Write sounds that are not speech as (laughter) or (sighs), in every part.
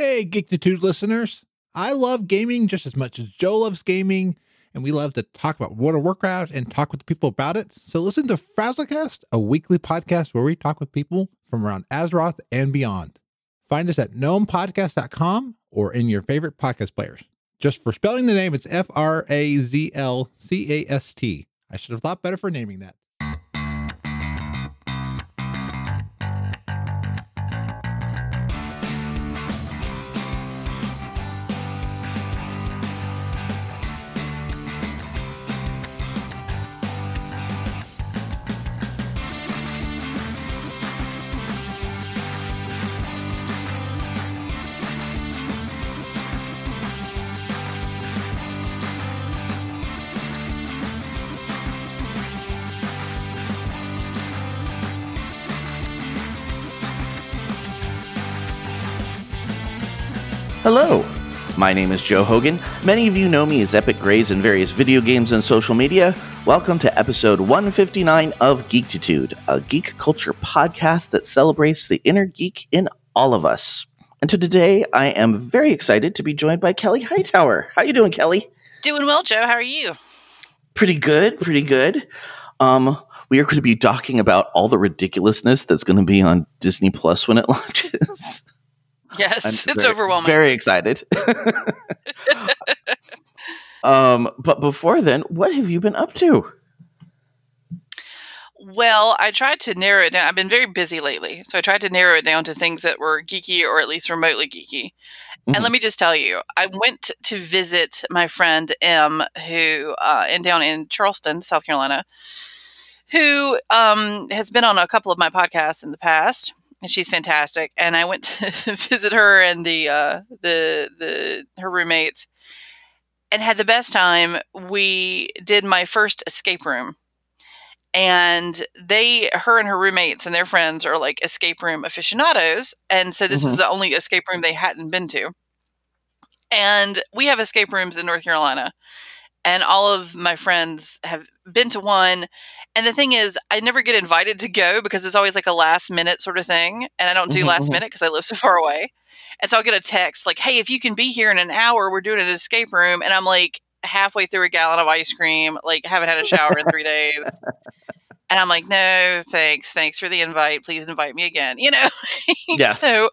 Hey, Geektitude listeners. I love gaming just as much as Joe loves gaming, and we love to talk about World of Warcraft and talk with people about it. So listen to Frazzlecast, a weekly podcast where we talk with people from around Azeroth and beyond. Find us at gnomepodcast.com or in your favorite podcast players. Just for spelling the name, it's F R A Z L C A S T. I should have thought better for naming that. My name is Joe Hogan. Many of you know me as Epic Grays in various video games and social media. Welcome to episode 159 of Geektitude, a geek culture podcast that celebrates the inner geek in all of us. And to today, I am very excited to be joined by Kelley Hightower. How are you doing, Kelley? Doing well, Joe. How are you? Pretty good, pretty good. Um, we are going to be talking about all the ridiculousness that's going to be on Disney Plus when it (laughs) launches. Yes, it's very, overwhelming. Very excited. (laughs) um, but before then, what have you been up to? well, I tried to narrow it down. I've been very busy lately, so I tried to narrow it down to things that were geeky or at least remotely geeky. And Mhm. let me just tell you, I went to visit my friend M, who uh, in down in Charleston, South Carolina, who um, has been on a couple of my podcasts in the past, and she's fantastic. And I went to (laughs) visit her and the uh, the the her roommates, and had the best time. We did my first escape room. And they, her and her roommates and their friends are like escape room aficionados. And so this Mhm. was the only escape room they hadn't been to. And we have escape rooms in North Carolina. And all of my friends have been to one. And the thing is, I never get invited to go because it's always like a last minute sort of thing. And I don't do last mhm. minute because I live so far away. And so I'll get a text like, hey, if you can be here in an hour, we're doing an escape room. And I'm like halfway through a gallon of ice cream, like haven't had a shower in three days. And I'm like, no, thanks. Thanks for the invite. Please invite me again. You know? (laughs) Yeah. so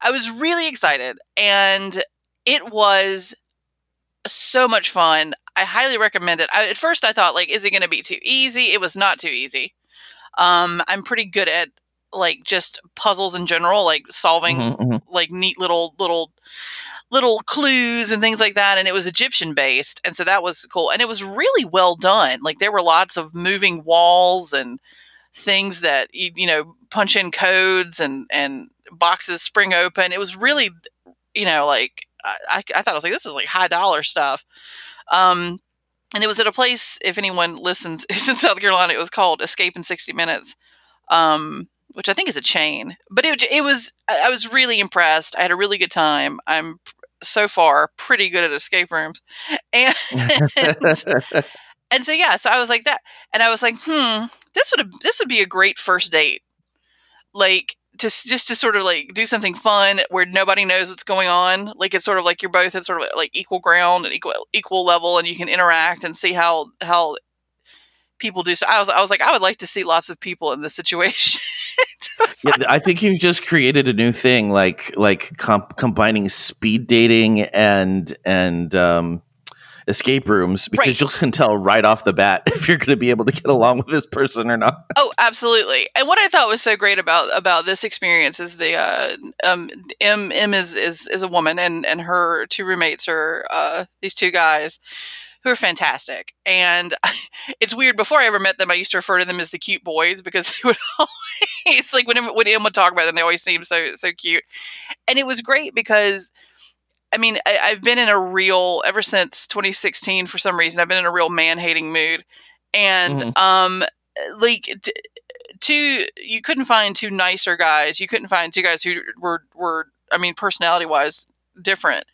I was really excited. And it was so much fun. I highly recommend it. I, at first, I thought, like, is it going to be too easy? It was not too easy. Um, I'm pretty good at like just puzzles in general, like solving Mhm, mhm. like neat little little little clues and things like that and it was egyptian based and so that was cool and it was really well done like there were lots of moving walls and things that you, you know punch in codes and and boxes spring open it was really you know like I, I I thought i was like this is like high dollar stuff um and it was at a place if anyone listens (laughs) who's in south carolina it was called escape in 60 minutes um which I think is a chain. But it, it was, I was really impressed. I had a really good time. I'm so far pretty good at escape rooms. (laughs) And, and so, yeah, so I was like that. And I was like, hmm, this would, this would be a great first date. Like, to, just to sort of like do something fun where nobody knows what's going on. Like it's sort of like you're both at sort of like equal ground and equal equal level, and you can interact and see how how people do. So I was I was like I would like to see lots of people in this situation. (laughs) Yeah, I think you've just created a new thing, like like comp- combining speed dating and and um, escape rooms, because Right. you can tell right off the bat (laughs) if you're going to be able to get along with this person or not. Oh, absolutely. And what I thought was so great about about this experience is the uh, um, M M is, is is a woman, and and her two roommates are uh, these two guys who are fantastic. And (laughs) it's weird. Before I ever met them, I used to refer to them as the cute boys because (laughs) they would always like when when M would talk about them, they always seemed so so cute. And it was great because. I mean, I, I've been in a real ever since 2016 for some reason. I've been in a real man hating mood, and um, like t- two you couldn't find two nicer guys you couldn't find two guys who were were i mean personality wise different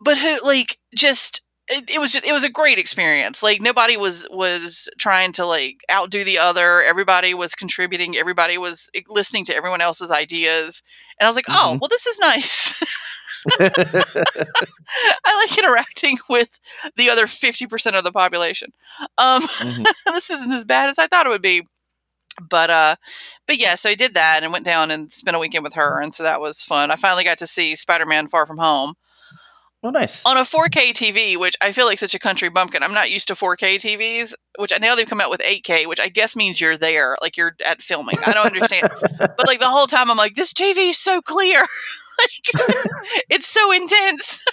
but who like just it, it was just it was a great experience. Like nobody was was trying to like outdo the other. Everybody was contributing. Everybody was listening to everyone else's ideas. And I was like, oh, Mhm. well, this is nice. (laughs) (laughs) I like interacting with the other fifty percent of the population. Um, Mhm. (laughs) this isn't as bad as I thought it would be. But uh, but yeah, so I did that and went down and spent a weekend with her, and so that was fun. I finally got to see Spider Man Far From Home Oh, nice. on a 4K TV, which I feel like such a country bumpkin. I'm not used to 4K TVs, which I know they've come out with 8K, which I guess means you're there, like you're at filming. I don't understand, (laughs) but like the whole time I'm like, this TV is so clear, (laughs) like (laughs) it's so intense.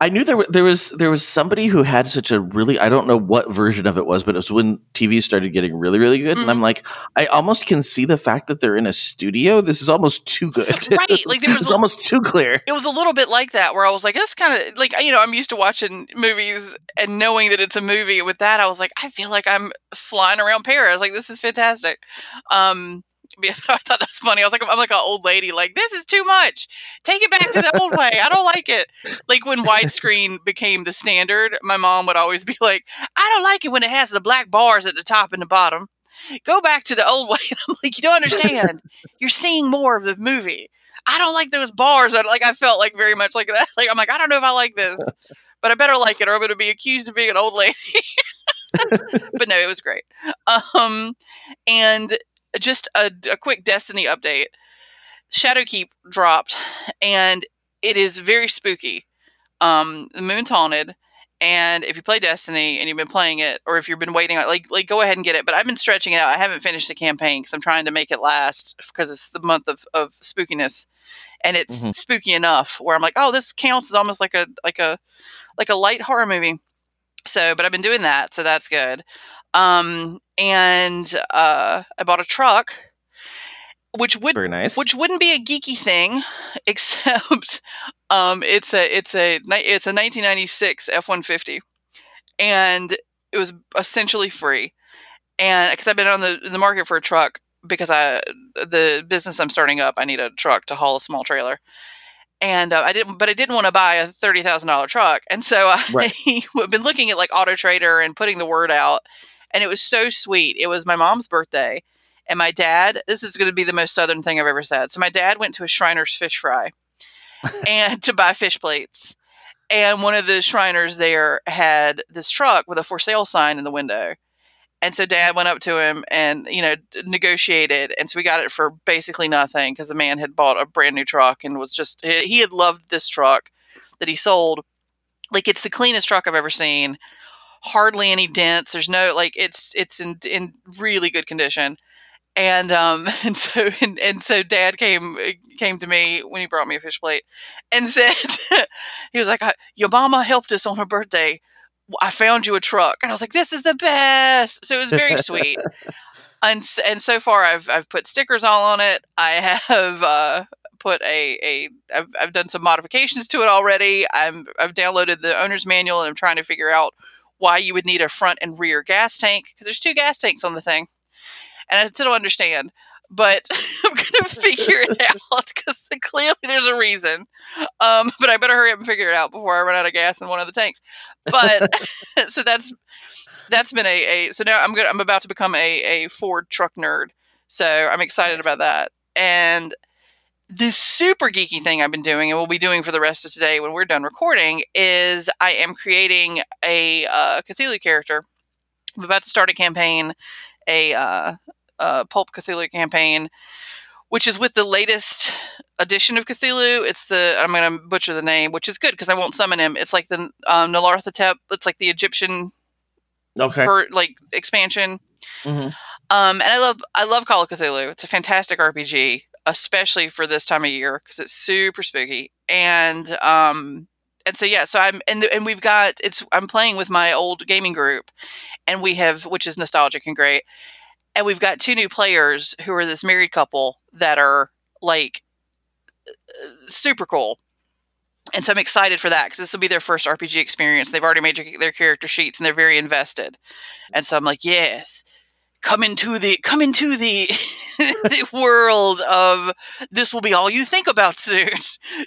I knew there there was there was somebody who had such a really I don't know what version of it was, but it was when TV started getting really really good, and I'm like, I almost can see the fact that they're in a studio. This is almost too good, (laughs) Right, like there (laughs) was a- almost too clear. It was a little bit like that, where I was like, this kind of like you know, I'm used to watching movies and knowing that it's a movie. With that, I was like, I feel like I'm flying around Paris. Like this is fantastic. Um, yeah, (laughs) I thought that was funny. I was like, I'm like an old lady. Like this is too much. Take it back to the old way. I don't like it. Like when widescreen (laughs) became the standard, my mom would always be like, I don't like it when it has the black bars at the top and the bottom. Go back to the old (laughs) way. And I'm like, you don't understand. You're seeing more of the movie. I don't like those bars. I, like I felt like very much like that. Like I'm like, I don't know if I like this, but I better like it, or I'm going to be accused of being an old lady. but no, it was great. Um, and just a, a quick Destiny update. Shadowkeep dropped, and it is very spooky. Um, the moon's haunted, and if you play Destiny and you've been playing it, or if you've been waiting, like like go ahead and get it. But I've been stretching it out. I haven't finished the campaign because I'm trying to make it last because it's the month of, of spookiness, and it's Mhm. spooky enough where I'm like, oh, this counts as almost like a like a like a light horror movie. So, but I've been doing that, so that's good. Um, and uh, I bought a truck, which would Very nice. which wouldn't be a geeky thing, (laughs) except um, it's a it's a it's a 1996 F150, and it was essentially free. And because I've been on the the market for a truck because I the business I'm starting up, I need a truck to haul a small trailer. And uh, I didn't, but I didn't want to buy a thirty thousand dollar truck, and so (laughs) I Right. (laughs) have been looking at like Auto Trader and putting the word out, and it was so sweet. It was my mom's birthday, and my dad. This is going to be the most southern thing I've ever said. So my dad went to a Shriner's Fish Fry, (laughs) and to buy fish plates, and one of the Shriners there had this truck with a for sale sign in the window. And so dad went up to him and, you know, negotiated. And so we got it for basically nothing because the man had bought a brand new truck and was just, he he had loved this truck that he sold. Like it's the cleanest truck I've ever seen. Hardly any dents. There's no, like, it's, it's in, in really good condition. And, um, (laughs) and so, and, and so dad came, came to me when he brought me a fish plate and (laughs) said, he was like, your mama helped us on her birthday. I found you a truck. And I was like, this is the best. So it was very sweet. (laughs) And, and so far I've, I've put stickers all on it. I have, uh, put a, a I've, I've done some modifications to it already. I'm, I've downloaded the owner's manual and I'm trying to figure out why you would need a front and rear gas tank because there's two gas tanks on the thing. And I still don't understand, but (laughs) I'm going to figure it out because (laughs) clearly there's a reason. Um, but I better hurry up and figure it out before I run out of gas in one of the tanks. But (laughs) so that's that's been a, a so now I'm gonna I'm about to become a, a Ford truck nerd. So I'm excited about that. And the super geeky thing I've been doing and we'll be doing for the rest of today when we're done recording is I am creating a uh, Cthulhu character. I'm about to start a campaign, a uh, uh, pulp Cthulhu campaign, which is with the latest edition of Cthulhu. It's the I'm going to butcher the name, which is good because I won't summon him. It's like the um, Nalarthotep. It's like the Egyptian okay. ver- like expansion. Mhm. Um, and I love I love Call of Cthulhu. It's a fantastic RPG, especially for this time of year because it's super spooky. And um, and so yeah, so I'm and and we've got it's I'm playing with my old gaming group, and we have which is nostalgic and great. And we've got two new players who are this married couple that are like uh, super cool. And so I'm excited for that because this will be their first RPG experience. They've already made their- their character sheets and they're very invested. And so I'm like, yes, come into the come into the (laughs) the world of this will be all you think about soon.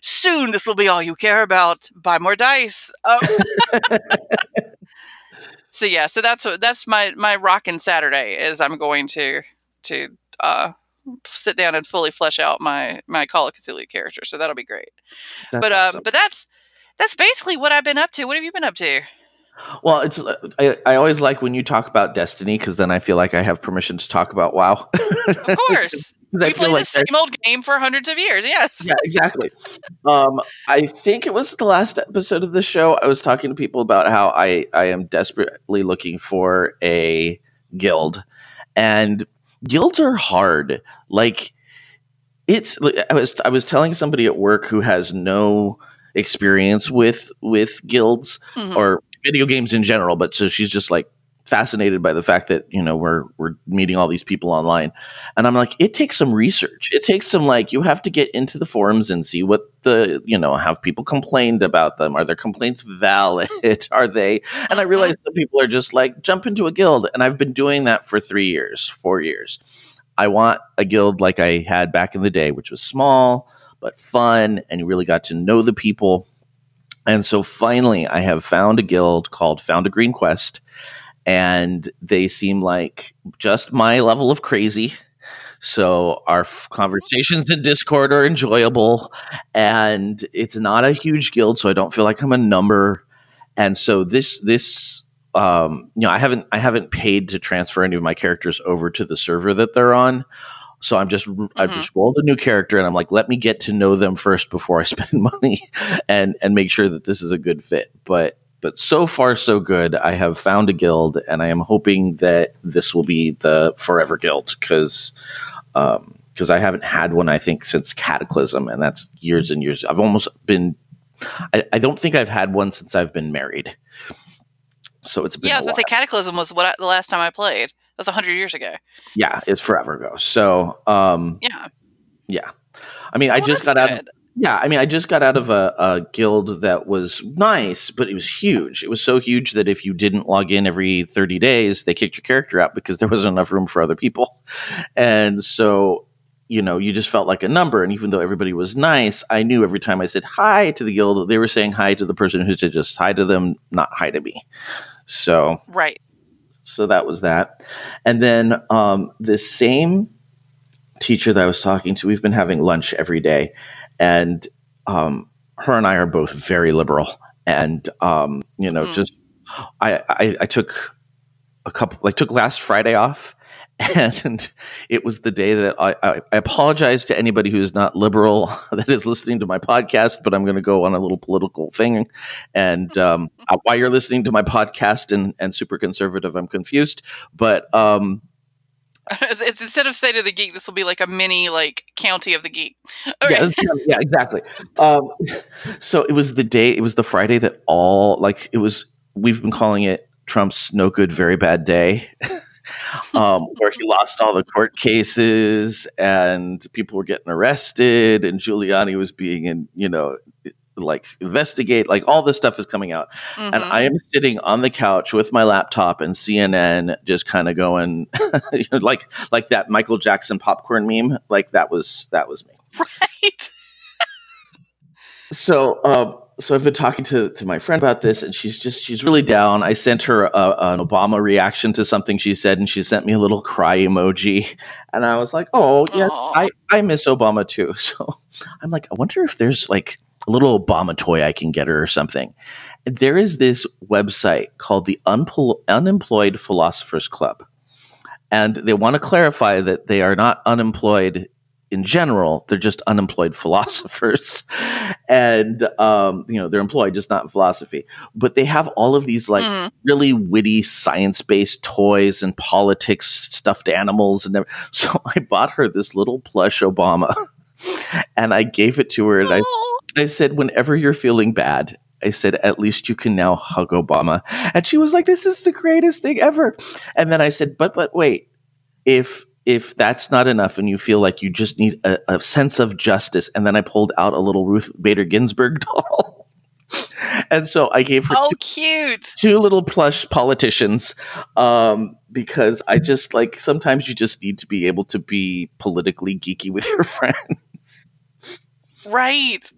Soon, this will be all you care about. Buy more dice. Um, (laughs) so yeah, so that's what that's my my rockin' Saturday is I'm going to to uh, sit down and fully flesh out my my Call of Cthulhu character. So that'll be great. That's but um, awesome. but that's that's basically what I've been up to. What have you been up to? Well, it's I, I always like when you talk about Destiny because then I feel like I have permission to talk about WoW. Of course, (laughs) we played like the same old game for hundreds of years. Yes. yeah, exactly. Um, I think it was the last episode of the show. I was talking to people about how I I am desperately looking for a guild, and guilds are hard. Like it's I was I was telling somebody at work who has no experience with with guilds Mhm. or video games in general, but so she's just like fascinated by the fact that you know we're we're meeting all these people online. And i'm like it takes some research. It takes some like you have to get into the forums and see what the you know have people complained about them. Are their complaints valid? (laughs) Are they? And i Mhm. realize some people are just like jump into a guild. And i've been doing that for three years four years. I want a guild like i had back in the day which was small but fun and you really got to know the people and so finally i have found a guild called found a green quest and they seem like just my level of crazy. So our f- conversations in Discord are enjoyable, and it's not a huge guild, so I don't feel like I'm a number. And so this this um, you know I haven't I haven't paid to transfer any of my characters over to the server that they're on. So I'm just I've Mhm. just rolled a new character, and I'm like, let me get to know them first before I (laughs) spend money, and and make sure that this is a good fit. But but so far so good. I have found a guild, and I am hoping that this will be the forever guild because because I haven't had one. I think since Cataclysm, and that's years and years. I've almost been. I, I don't think I've had one since I've been married. So it's been Yeah, I was going to say Cataclysm was what I, the last time I played. That was hundred years ago. yeah, it's forever ago. So um, Yeah. yeah, I mean, I just that's got out. Of. Yeah, I mean, I just got out of a, a guild that was nice, but it was huge. It was so huge that if you didn't log in every 30 days, they kicked your character out because there wasn't enough room for other people. (laughs) And so, you know, you just felt like a number. And even though everybody was nice, I knew every time I said hi to the guild, they were saying hi to the person who said just hi to them, not hi to me. So, Right. So that was that. And then um, this same teacher that I was talking to, we've been having lunch every day, and um, her and I are both very liberal. And um, you know, Mhm. just I, I I took a couple, like took last Friday off. (laughs) And it was the day that I, I, I apologize to anybody who is not liberal (laughs) that is listening to my podcast, but I'm going to go on a little political thing. And (laughs) um, uh, while you're listening to my podcast and, and super conservative, I'm confused. But um, it's, it's instead of state of the geek, this will be like a mini like county of the geek. yeah, yeah, exactly. Um, so it was the day, it was the Friday that all like it was. We've been calling it Trump's no good, very bad day, (laughs) um, where he lost all the court cases and people were getting arrested, and Giuliani was being in, you know, like investigate, like all this stuff is coming out, and Mhm. I am sitting on the couch with my laptop and CNN, just kind of going, (laughs) you know, like like that Michael Jackson popcorn meme, like that was that was me (laughs) right. so um so I've been talking to, to my friend about this, and she's just she's really down. I sent her a, an Obama reaction to something she said, and she sent me a little cry emoji, and I was like, "Oh yeah. I I miss Obama too." (laughs) So I'm like, I wonder if there's like a little Obama toy I can get her or something. And there is this website called the Unpol- Unemployed Philosophers Club, and they want to clarify that they are not unemployed in general they're just unemployed (laughs) philosophers and um, you know they're employed just not in philosophy but they have all of these like Mhm. really witty science-based toys and politics stuffed animals and everything. (laughs) so i bought her this little plush obama (laughs) and i gave it to her and I. I said whenever you're feeling bad I said, at least you can now hug Obama. And she was like, this is the greatest thing ever. And then I said, but, but wait, if, if that's not enough and you feel like you just need a, a sense of justice. And then I pulled out a little Ruth Bader Ginsburg (laughs) doll. and so I gave her Oh, cute. two little plush politicians um, because I just like sometimes you just need to be able to be politically geeky with your (laughs) friends. Right.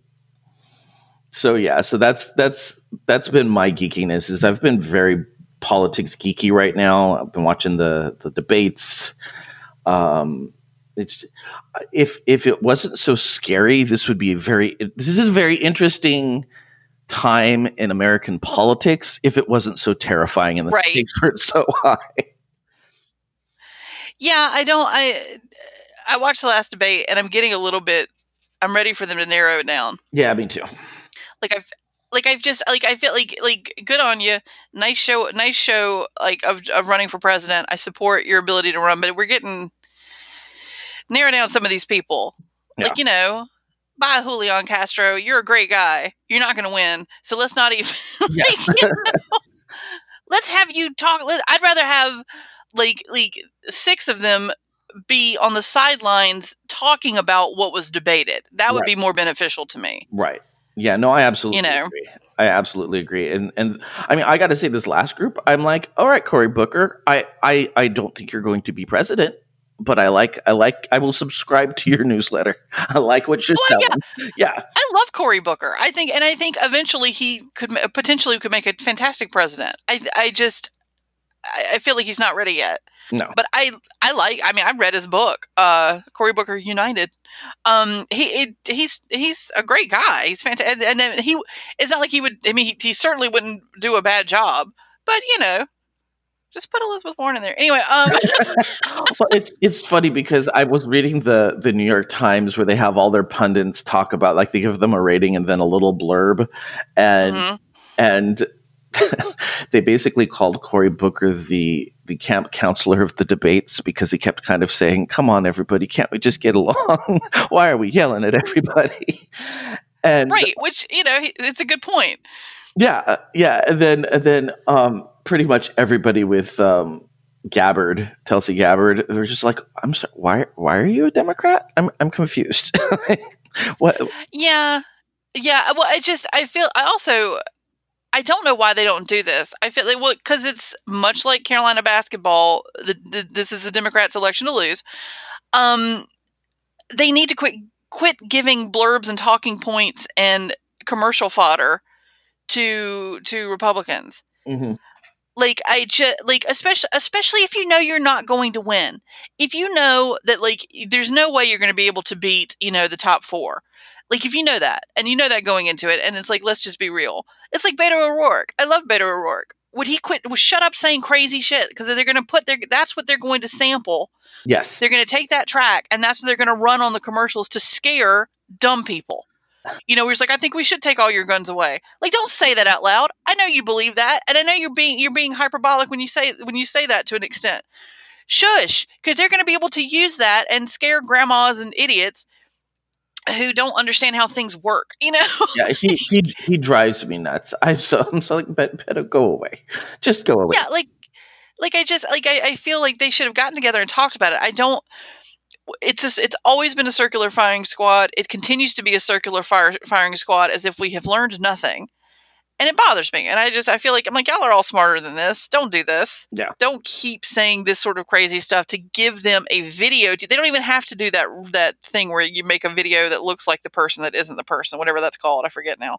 So yeah, so that's that's that's been my geekiness. Is I've been very politics geeky right now. I've been watching the the debates. Um, it's if if it wasn't so scary, this would be a very this is a very interesting time in American politics. If it wasn't so terrifying and the Right. stakes weren't so (laughs) high. Yeah, I don't. I I watched the last debate, and I'm getting a little bit. I'm ready for them to narrow it down. Yeah, me too. Like I've, like I've just like I feel like like good on you. Nice show, nice show. Like of of running for president. I support your ability to run, but we're getting narrow down some of these people. Yeah. Like you know, bye Julian Castro. You're a great guy. You're not going to win, so let's not even. (laughs) Yeah. like, you know, let's have you talk. Let, I'd rather have like like six of them be on the sidelines talking about what was debated. That would Right. be more beneficial to me. Right. Yeah, no, I absolutely You know. agree. I absolutely agree. And and I mean I gotta say this last group, I'm like, all right, Cory Booker, I I I don't think you're going to be president, but I like I like I will subscribe to your newsletter. (laughs) I like what you're Well, yeah. selling. Yeah. I love Cory Booker. I think, and I think eventually he could potentially could make a fantastic president. I, I just, I, feel like he's not ready yet. No. But I, I like. I mean, I read his book, uh, Cory Booker United. Um, he, it, he's, he's a great guy. He's fantastic, and, and then he. It's not like he would. I mean, he, he certainly wouldn't do a bad job. But you know, just put Elizabeth Warren in there. Anyway, um, (laughs) well, it's it's funny because I was reading the the New York Times where they have all their pundits talk about like they give them a rating and then a little blurb, and mhm. and (laughs) they basically called Cory Booker the the camp counselor of the debates because he kept kind of saying, "Come on, everybody, can't we just get along? (laughs) Why are we yelling at everybody?" And right. Which you know, it's a good point. yeah, uh, yeah, and then and then um, pretty much everybody with um, Gabbard, Tulsi Gabbard, they're just like, "I'm sorry, why why are you a Democrat? I'm I'm confused." (laughs) what? Yeah. Yeah. Well, I just, I feel, I also, I don't know why they don't do this. I feel like, well, because it's much like Carolina basketball. The, the, this is the Democrats' election to lose. Um, they need to quit quit giving blurbs and talking points and commercial fodder to to Republicans. Mhm. Like I just like especially especially if you know you're not going to win. If you know that like there's no way you're going to be able to beat, you know, the top 4. Like if you know that and you know that going into it and it's like let's just be real. It's like Beto O'Rourke. I love Beto O'Rourke. Would he quit would shut up saying crazy shit because they're going to put their that's what they're going to sample Yes. they're going to take that track and that's what they're going to run on the commercials to scare dumb people. You know, it's like, I think we should take all your guns away. Like, don't say that out loud. I know you believe that, and I know you're being you're being hyperbolic when you say when you say that to an extent. Shush, because they're going to be able to use that and scare grandmas and idiots who don't understand how things work. You know, yeah, he, (laughs) he he drives me nuts. I'm so I'm so like, Bet, better go away. Just go away. yeah, like like I just like I, I feel like they should have gotten together and talked about it. I don't. It's just, it's always been a circular firing squad. It continues to be a circular fire, firing squad, as if we have learned nothing, and it bothers me. And I just I feel like I'm like y'all are all smarter than this. Don't do this. Yeah. Don't keep saying this sort of crazy stuff to give them a video. To, they don't even have to do that that thing where you make a video that looks like the person that isn't the person, whatever that's called. I forget now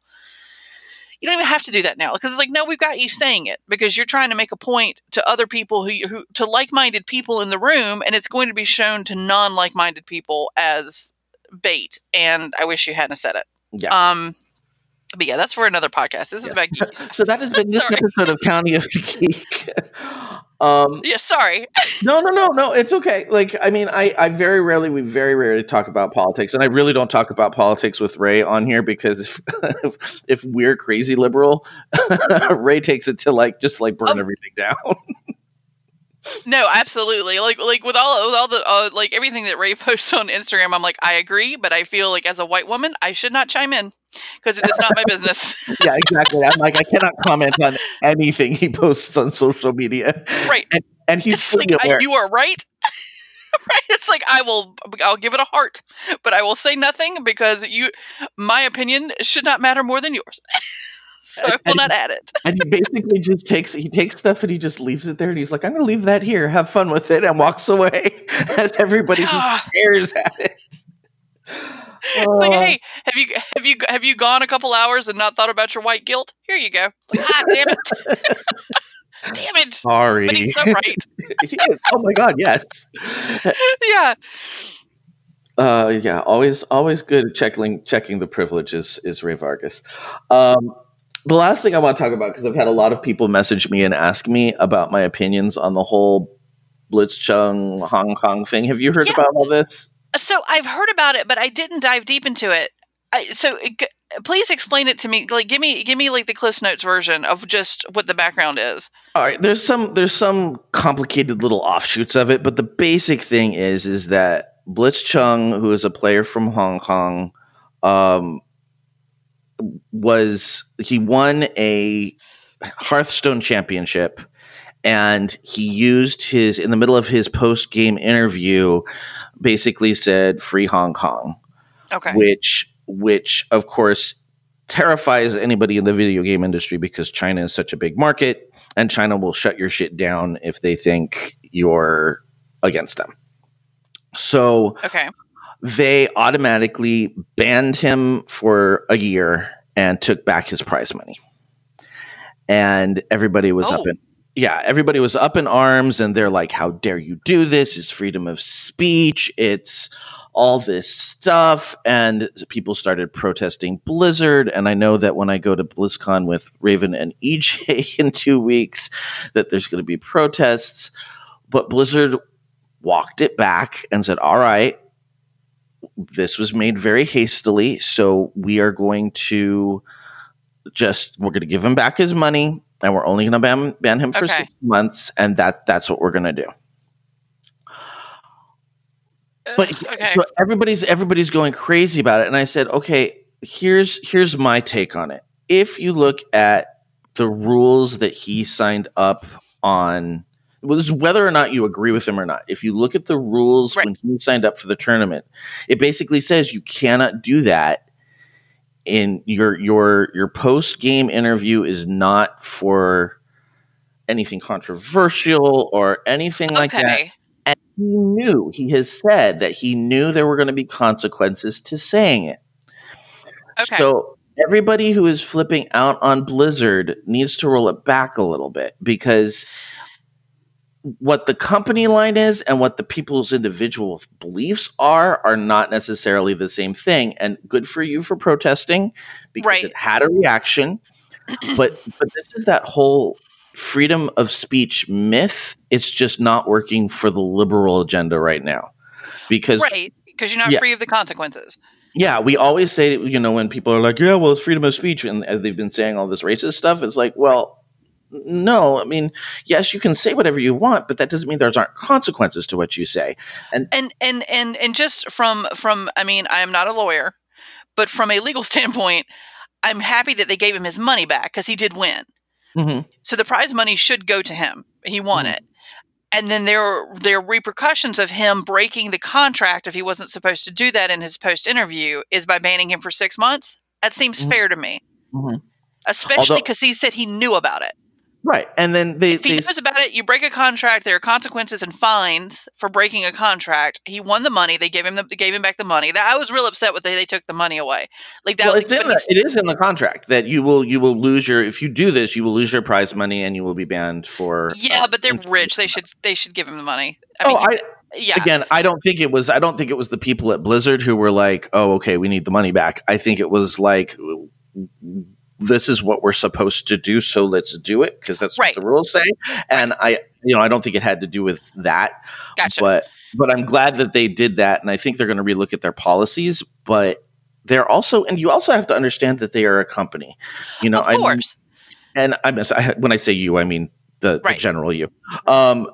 you don't even have to do that now because it's like no we've got you saying it because you're trying to make a point to other people who, who to like-minded people in the room and it's going to be shown to non-like-minded people as bait and i wish you hadn't said it Yeah. um but yeah that's for another podcast this is about geeky stuff. So that has been (laughs) this episode of County of the Geek. Um, yeah sorry (laughs) no, no, no, no. It's okay. Like, I mean, I, I very rarely, we very rarely talk about politics, and I really don't talk about politics with Ray on here because if (laughs) if, if we're crazy liberal, (laughs) Ray takes it to like just like burn Oh. everything down. no absolutely like like with all with all the uh, like everything that ray posts on instagram i'm like i agree but i feel like as a white woman i should not chime in because it is not my business (laughs) yeah, exactly. I'm like, I cannot comment on anything he posts on social media, right and he's it's like I, you are right. (laughs) right. It's like I will. I'll give it a heart, but I will say nothing because you. My opinion should not matter more than yours. (laughs) so I will not add it. and he basically just takes he takes stuff and he just leaves it there and he's like, I'm gonna leave that here, have fun with it, and walks away as everybody (sighs) stares at it. It's like, hey, have you have you have you gone a couple hours and not thought about your white guilt? Here you go. Like, ah, damn it. (laughs) damn it. Sorry. But he's so (laughs) right. He is. Oh my god, yes. (laughs) yeah. Uh, yeah, always, always good checking checking the privileges is Ray Vargas. Um, the last thing I want to talk about because I've had a lot of people message me and ask me about my opinions on the whole Blitzchung Hong Kong thing. Have you heard Yeah. about all this? So I've heard about it, but I didn't dive deep into it. I, so g- please explain it to me. Like, give me give me like the Cliff Notes version of just what the background is. All right, there's some there's some complicated little offshoots of it, but the basic thing is is that Blitzchung, who is a player from Hong Kong, um, was he won a Hearthstone championship, and he used his in the middle of his post game interview, basically said "Free Hong Kong." Okay. which which of course terrifies anybody in the video game industry because China is such a big market and China will shut your shit down if they think you're against them. So Okay. they automatically banned him for a year and took back his prize money. And everybody was up Oh. in yeah, everybody was up in arms and they're like, How dare you do this? It's freedom of speech. It's all this stuff. And people started protesting Blizzard. And I know that when I go to BlizzCon with Raven and (laughs) EJ in two weeks, that there's going to be protests. But Blizzard walked it back and said, All right, this was made very hastily. So we are going to just, we're going to give him back his money and we're only going to ban, ban him for Okay. six months. And that that's what we're going to do. But okay. so everybody's everybody's going crazy about it, and I said, okay, here's here's my take on it. If you look at the rules that he signed up on, well, this is whether or not you agree with him or not. If you look at the rules Right. when he signed up for the tournament, it basically says you cannot do that. In your your your post game interview is not for anything controversial or anything like that. And he knew he has said that he knew there were going to be consequences to saying it. Okay. so everybody who is flipping out on blizzard needs to roll it back a little bit because what the company line is and what the people's individual beliefs are are not necessarily the same thing and good for you for protesting because Right. it had a reaction (clears throat) but but this is that whole freedom of speech myth it's just not working for the liberal agenda right now because right. Because you're not Yeah. free of the consequences. yeah we always say you know when people are like yeah well it's freedom of speech and uh, they've been saying all this racist stuff it's like well no i mean yes you can say whatever you want but that doesn't mean there aren't consequences to what you say and and and and and just from from i mean i am not a lawyer but from a legal (laughs) standpoint i'm happy that they gave him his money back because he did win Mhm. so the prize money should go to him he won Mhm. it and then there are there are repercussions of him breaking the contract if he wasn't supposed to do that in his post interview is by banning him for six months that seems Mhm. fair to me Mhm. especially because he said he knew about it right and then they, if he they knows about it, you break a contract. There are consequences and fines for breaking a contract. He won the money. They gave him the, they gave him back the money. That I was real upset with. They, they took the money away. Like that. well, it's in the, it is in the contract that you will you will lose your if you do this you will lose your prize money and you will be banned for yeah, uh, but they're rich. They should they should give him the money. I oh mean, I, yeah, again i don't think it was i don't think it was the people at blizzard who were like oh okay we need the money back i think it was like this is what we're supposed to do so let's do it because that's Right. what the rules say and i you know i don't think it had to do with that gotcha. but but i'm glad that they did that and i think they're going to relook at their policies but they're also and you also have to understand that they are a company you know of I course, and I miss when I say you, I mean the, Right. the general you. Um,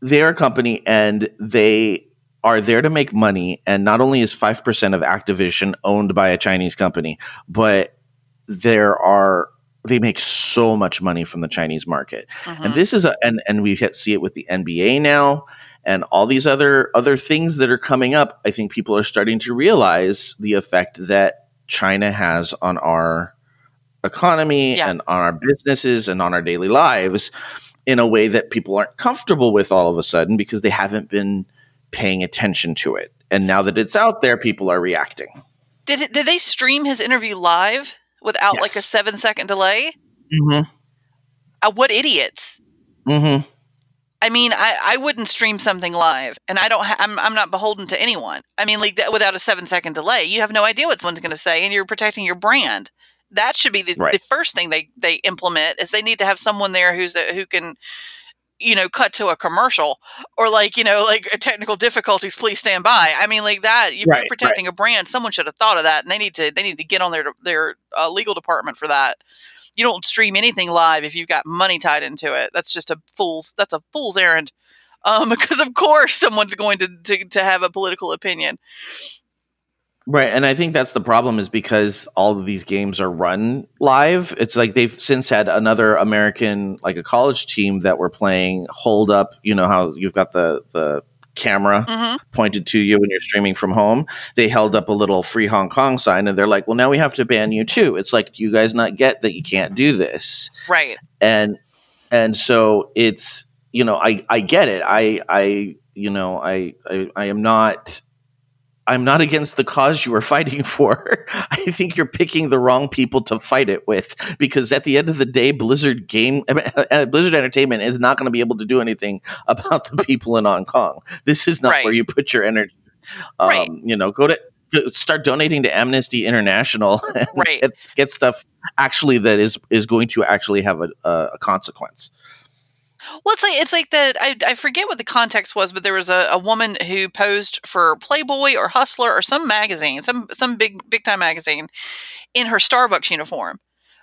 they're a company, and they are there to make money. And not only is five percent of Activision owned by a Chinese company, but there are they make so much money from the Chinese market. And mm-hmm. this is a and and we see it with the NBA now. And all these other other things that are coming up, I think people are starting to realize the effect that China has on our economy Yeah. and on our businesses and on our daily lives in a way that people aren't comfortable with all of a sudden because they haven't been paying attention to it. And now that it's out there, people are reacting. Did it, did they stream his interview live without like a seven second delay? Mm-hmm. Uh, what idiots! Mm-hmm. I mean, I, I wouldn't stream something live, and I don't. Ha- I'm I'm not beholden to anyone. I mean, like that, without a seven second delay, you have no idea what someone's going to say, and you're protecting your brand. That should be the, Right. the first thing they they implement is they need to have someone there who's a, who can, you know, cut to a commercial or like you know like technical difficulties. Please stand by. I mean, like that. You're Right, right. protecting a brand. Someone should have thought of that, and they need to they need to get on their their uh, legal department for that. You don't stream anything live if you've got money tied into it. That's just a fool's. That's a fool's errand. Um, (laughs) because of course someone's going to, to to have a political opinion. Right, and I think that's the problem is because all of these games are run live. It's like they've since had another American, like a college team that were playing hold up. You know how you've got the the camera hmm pointed to you when you're streaming from home. They held up a little free Hong Kong sign, and they're like, "Well, now we have to ban you too." It's like, do you guys not get that you can't do this? Right. and and so it's you know i i get it i i you know i i, I am not i'm not against the cause you are fighting (laughs) for i think you're picking the wrong people to fight it with because at the end of the day blizzard game (laughs) uh, blizzard entertainment is not going to be able to do anything (laughs) about the people in hong kong this is not Right. where you put your energy um, Right. you know go to start donating to amnesty international and Right. get, get stuff actually that is is going to actually have a, a consequence Well, it's like it's like that. I, I forget what the context was, but there was a, a woman who posed for Playboy or Hustler or some magazine, some some big big time magazine, in her Starbucks uniform,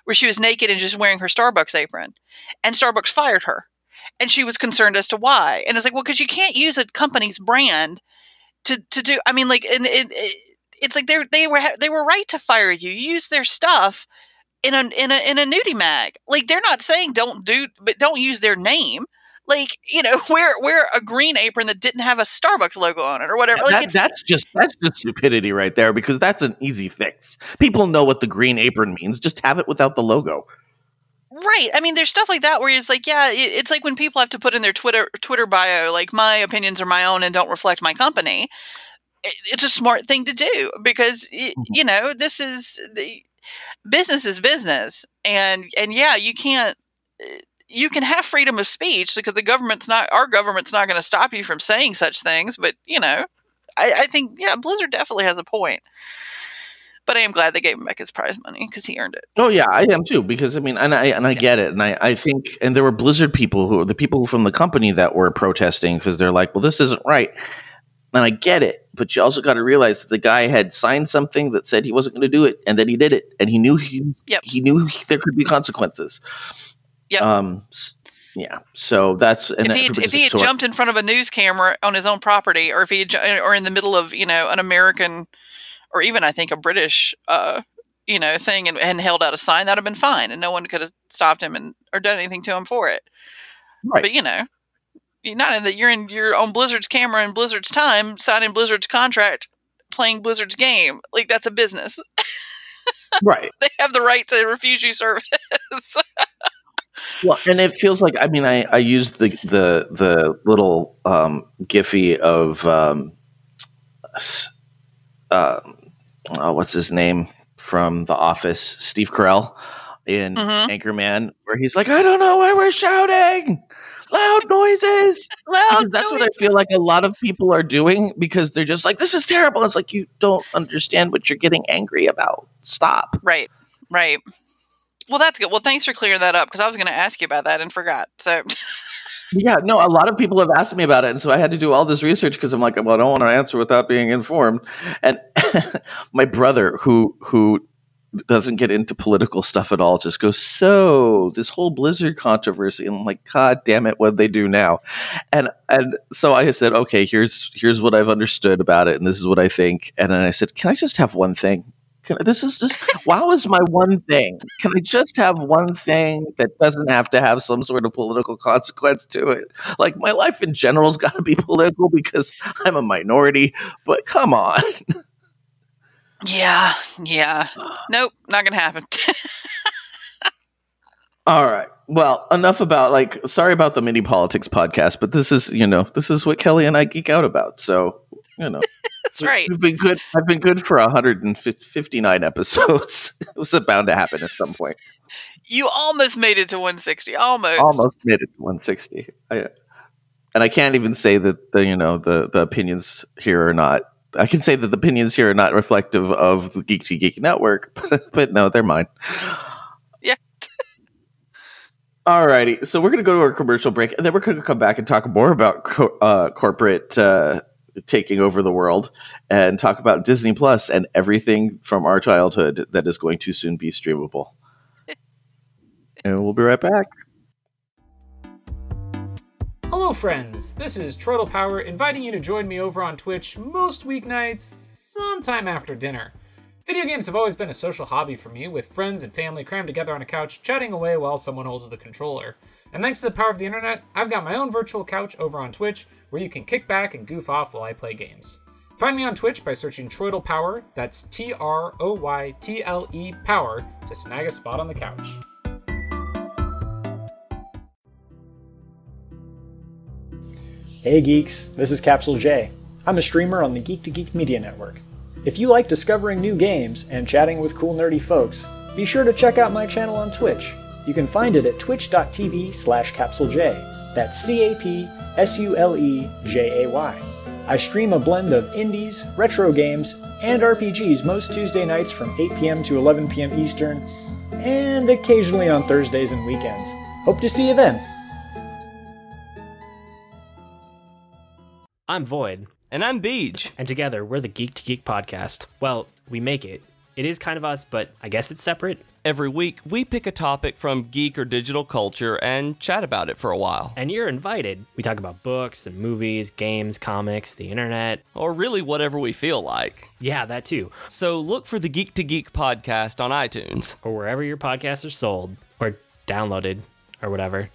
where she was naked and just wearing her Starbucks apron, and Starbucks fired her, and she was concerned as to why. And it's like, well, because you can't use a company's brand to to do. I mean, like, and it, it, eh, it's like they they were they were right to fire you. You use their stuff in a in a in a nudie mag. Like they're not saying don't do, but don't use their name. Like you know, (laughs) wear wear a green apron that didn't have a Starbucks logo on it or whatever. Like that, that's just that's just stupidity right there because that's an easy fix. People know what the green apron means. Just have it without the logo. right. I mean, there's stuff like that where it's like, yeah, it, it's like when people have to put in their Twitter Twitter bio, like my opinions are my own and don't reflect my company. It, it's a smart thing to do because y Mhm. you know this is the business is business, and and yeah, you can't. You can have freedom of speech because the government's not our government's not going to stop you from saying such things. But you know, I, I think yeah, Blizzard definitely has a point. But I am glad they gave him back his prize money because he earned it. Oh yeah, I am too because I mean, and I and I Yeah. get it, and I I think, and there were Blizzard people who the people from the company that were protesting because they're like, well, this isn't right, and I get it, but you also got to realize that the guy had signed something that said he wasn't going to do it, and then he did it, and he knew he Yep. he knew there could be consequences. Yep. Um. Yeah. So that's and if he had, if he had jumped in front of a news camera on his own property, or if he had, or in the middle of you know an American, or even I think a British, uh, you know, thing, and, and held out a sign, that'd have been fine, and no one could have stopped him and or done anything to him for it. Right. But you know, you're not in that. You're in. You're on Blizzard's camera in Blizzard's time, signing Blizzard's contract, playing Blizzard's game. Like that's a business. (laughs) right. they have the right to refuse you service. (laughs) Well, and it feels like I mean I I used the the the little um Giphy of um uh, oh, what's his name from The Office, Steve Carell in Mhm. Anchorman, where he's like, I don't know why we're shouting, loud noises. (laughs) Loud that's what I feel like a lot of people are doing because they're just like, this is terrible. It's like you don't understand what you're getting angry about. Stop. Right, right. Well, that's good. Well, thanks for clearing that up because I was going to ask you about that and forgot. So, (laughs) Yeah, no, a lot of people have asked me about it, and so I had to do all this research because I'm like, well, I don't want to answer without being informed. And (laughs) my brother, who who doesn't get into political stuff at all, just goes, "So this whole Blizzard controversy," and I'm like, "God damn it, what they do now?" And and so I said, "Okay, here's here's what I've understood about it, and this is what I think." And then I said, "Can I just have one thing?" Can, this is just WoW is my one thing. Can I just have one thing that doesn't have to have some sort of political consequence to it? Like my life in general's got to be political because I'm a minority. But come on, (laughs) yeah, yeah. Nope, not going to happen. (laughs) All right. Well, enough about like sorry about the mini politics podcast, but this is, you know, this is what Kelley and I geek out about. So, you know. (laughs) That's right. We've been good. I've been good for 159 episodes. (laughs) it was bound to happen at some point. You almost made it to 160. Almost. Almost made it to 160. I, and I can't even say that the you know the the opinions here are not. I can say that the opinions here are not reflective of the Geek to Geek Network, (laughs) but, but no, they're mine. Yeah. Alrighty, so we're going to go to our commercial break, and then we're going to come back and talk more about co- uh, corporate uh, taking over the world, and talk about Disney Plus and everything from our childhood that is going to soon be streamable. (laughs) and we'll be right back. Hello, friends. This is Troytle Power inviting you to join me over on Twitch most weeknights, sometime after dinner. Video games have always been a social hobby for me, with friends and family crammed together on a couch, chatting away while someone holds the controller. And thanks to the power of the internet, I've got my own virtual couch over on Twitch where you can kick back and goof off while I play games. Find me on Twitch by searching Troytle Power, that's T R O Y T L E Power, to snag a spot on the couch. Hey geeks, this is Capsulejay. I'm a streamer on the Geek to Geek Media Network. If you like discovering new games and chatting with cool nerdy folks, be sure to check out my channel on Twitch. You can find it at twitch.tv slash capsulejay. That's C-A-P-S-U-L-E-J-A-Y. I stream a blend of indies, retro games, and RPGs most Tuesday nights from 8 p.m. to 11 p.m. Eastern, and occasionally on Thursdays and weekends. Hope to see you then. I'm Void, And I'm Beej. and together we're the Geek to Geek podcast. Well, we make it. It is kind of us, but I guess it's separate. Every week, we pick a topic from geek or digital culture and chat about it for a while. And you're invited. We talk about books and movies, games, comics, the internet. Or really whatever we feel like. Yeah, that too. So look for the Geek to Geek podcast on iTunes. Or wherever your podcasts are sold, or downloaded, or whatever.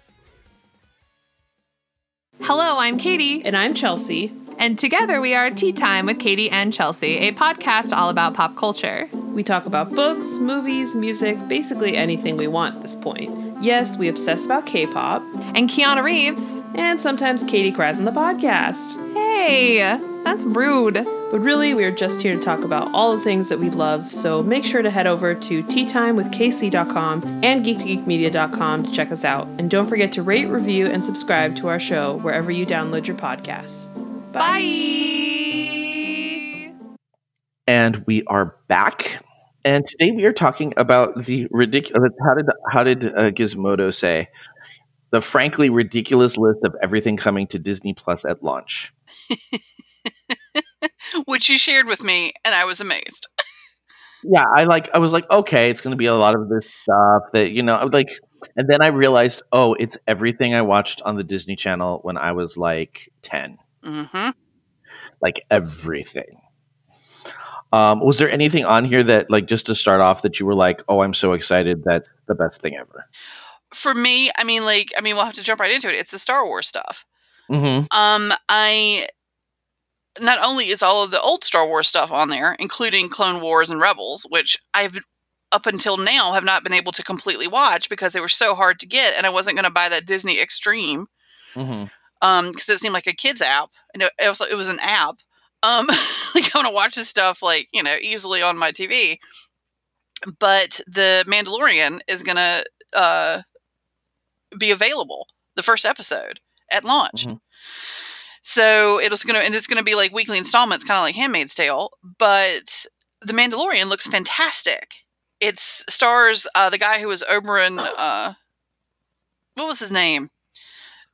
Hello, I'm Katie, And I'm Chelsea. and together we are Tea Time with Katie and Chelsea, a podcast all about pop culture. We talk about books, movies, music, basically anything we want at this point. Yes, we obsess about K pop, And Keanu Reeves. and sometimes Katie cries on the podcast. Hey, that's rude. But really, we are just here to talk about all the things that we love, so make sure to head over to teatimewithkc.com and geektogeekmedia.com to check us out. And don't forget to rate, review, and subscribe to our show wherever you download your podcasts. Bye. and we are back. And today we are talking about the ridiculous. How did how did uh, Gizmodo say the frankly ridiculous list of everything coming to Disney Plus at launch? (laughs) (laughs) Which you shared with me, and I was amazed. (laughs) Yeah, I like. I was like, okay, it's going to be a lot of this stuff that you know. I was like, and then I realized, oh, it's everything I watched on the Disney Channel when I was like ten. hmm like everything. Um, was there anything on here that, like, just to start off, that you were like, "Oh, I'm so excited! That's the best thing ever." For me, I mean, like, I mean, we'll have to jump right into it. It's the Star Wars stuff. Mm-hmm. Um, I not only is all of the old Star Wars stuff on there, including Clone Wars and Rebels, which I've up until now have not been able to completely watch because they were so hard to get, and I wasn't going to buy that Disney Extreme Mm-hmm. um because it seemed like a kids app and it, was it was an app um (laughs) like i want to watch this stuff like you know easily on my tv but the mandalorian is gonna uh be available the first episode at launch Mhm. So it was gonna and it's gonna be like weekly installments kind of like handmaid's tale but the mandalorian looks fantastic It stars uh the guy who was oberyn uh what was his name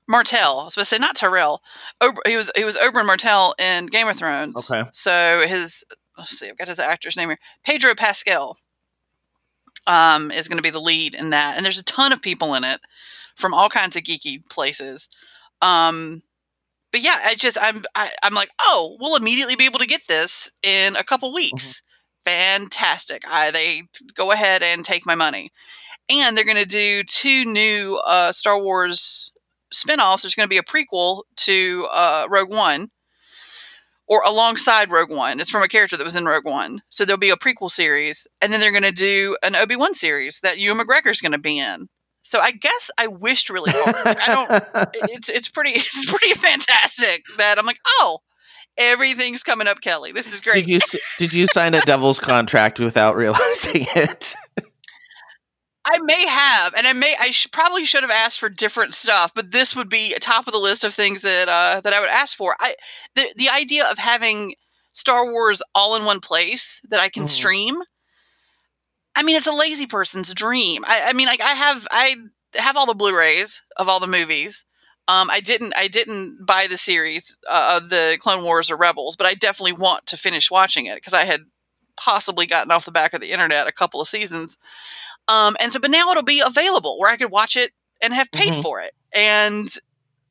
Martell. I was supposed to say not Tyrell. Ober- he was he was Oberyn Martell in Game of Thrones. Okay. So his let's see, I've got his actor's name here. Pedro Pascal um, is going to be the lead in that, and there's a ton of people in it from all kinds of geeky places. Um, but yeah, I just I'm I, I'm like, oh, we'll immediately be able to get this in a couple weeks. Fantastic! I they go ahead and take my money, and they're going to do two new uh, Star Wars spin-offs. There's going to be a prequel to uh, Rogue One, or alongside Rogue One. It's from a character that was in Rogue One, so there'll be a prequel series, and then they're going to do an Obi Wan series that Ewan McGregor's going to be in. So I guess I wished really hard. I don't. (laughs) It's it's pretty (laughs) it's pretty fantastic that I'm like, oh, everything's coming up, Kelly. This is great. Did you did you sign a devil's contract without realizing (laughs) it? I may have, and I may I sh- probably should have asked for different stuff, but this would be top of the list of things that uh, that I would ask for. I the the idea of having Star Wars all in one place that I can Mhm. stream. I mean, it's a lazy person's dream. I, I mean, like I have I have all the Blu-rays of all the movies. Um, I didn't I didn't buy the series uh, of the Clone Wars or Rebels, but I definitely want to finish watching it because I had possibly gotten off the back of the internet a couple of seasons. Um, and so, but now it'll be available where I could watch it and have paid Mhm. for it. And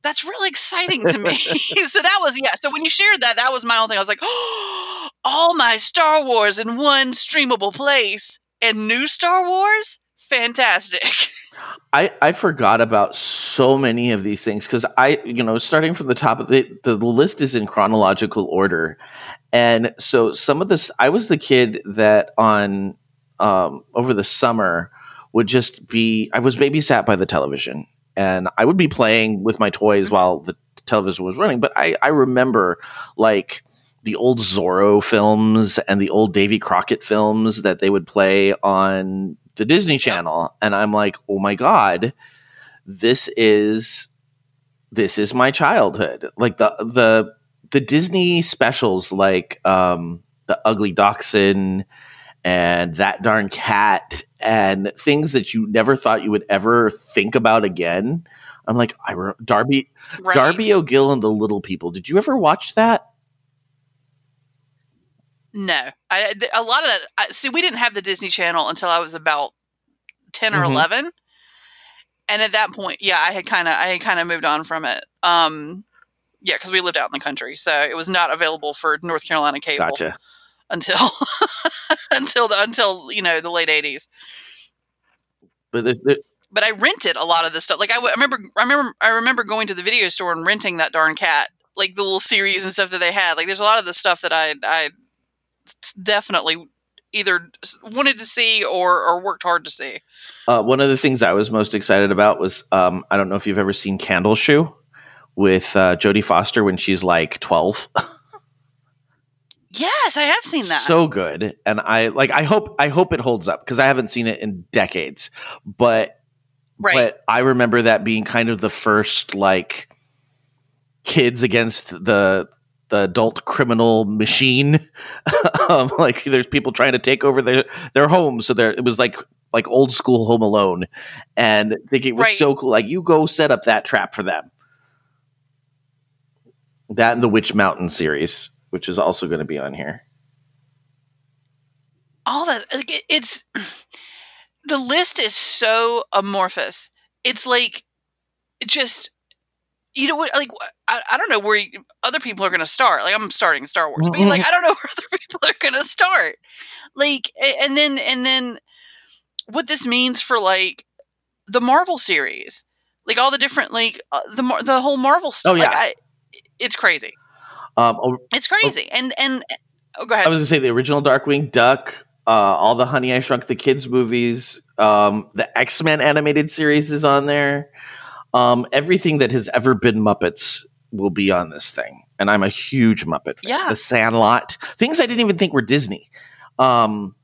that's really exciting to me. (laughs) (laughs) so that was, yeah. So when you shared that, that was my own thing. I was like, oh, (gasps) all my Star Wars in one streamable place and new Star Wars? Fantastic. (laughs) I, I forgot about so many of these things because I, you know, starting from the top of the, the list is in chronological order. And so some of this, I was the kid that on, um, over the summer would just be, I was babysat by the television and I would be playing with my toys while the television was running. But I, I remember like the old Zorro films and the old Davy Crockett films that they would play on the Disney Channel, and I'm like, oh my god, this is this is my childhood. Like the the the Disney specials, like um, the Ugly Dachshund and that darn cat, and things that you never thought you would ever think about again. I'm like, I re- Darby Right. Darby O'Gill and the Little People. Did you ever watch that? No, I a lot of that. I, see, we didn't have the Disney Channel until I was about 10 or Mhm. eleven, and at that point, yeah, I had kind of I had kind of moved on from it. Um, yeah, because we lived out in the country, so it was not available for North Carolina cable Gotcha. until (laughs) until the until you know the late eighties. But the, the, But I rented a lot of this stuff. Like I, w- I remember, I remember, I remember going to the video store and renting that darn cat, like the little series and stuff that they had. Like there's a lot of the stuff that I, I definitely either wanted to see or or worked hard to see. Uh, one of the things I was most excited about was um, I don't know if you've ever seen Candle Shoe with uh, Jodie Foster when she's like twelve. (laughs) Yes, I have seen that. so good, and I like. I hope I hope it holds up because I haven't seen it in decades. But right. but I remember that being kind of the first like kids against the the adult criminal machine. (laughs) um, like there's people trying to take over their their homes, so there it was like like old school Home Alone, and I think it was Right. so cool. Like you go set up that trap for them. That and the Witch Mountain series, which is also going to be on here. all that like, it- it's (clears throat) the list is so amorphous it's like just you know what like I, I don't know where you, other people are going to start like i'm starting star wars but like i don't know (laughs) where other people are going to start like and then and then what this means for like the marvel series like all the different like uh, the the whole marvel stuff Oh, like, yeah. I, it's crazy Um, oh, it's crazy and and oh go ahead. I was gonna say the original Darkwing Duck, uh, all the Honey I Shrunk the Kids movies, um, the X Men animated series is on there. Um, everything that has ever been Muppets will be on this thing, and I'm a huge Muppet. fan. Yeah. The Sandlot, things I didn't even think were Disney. Um,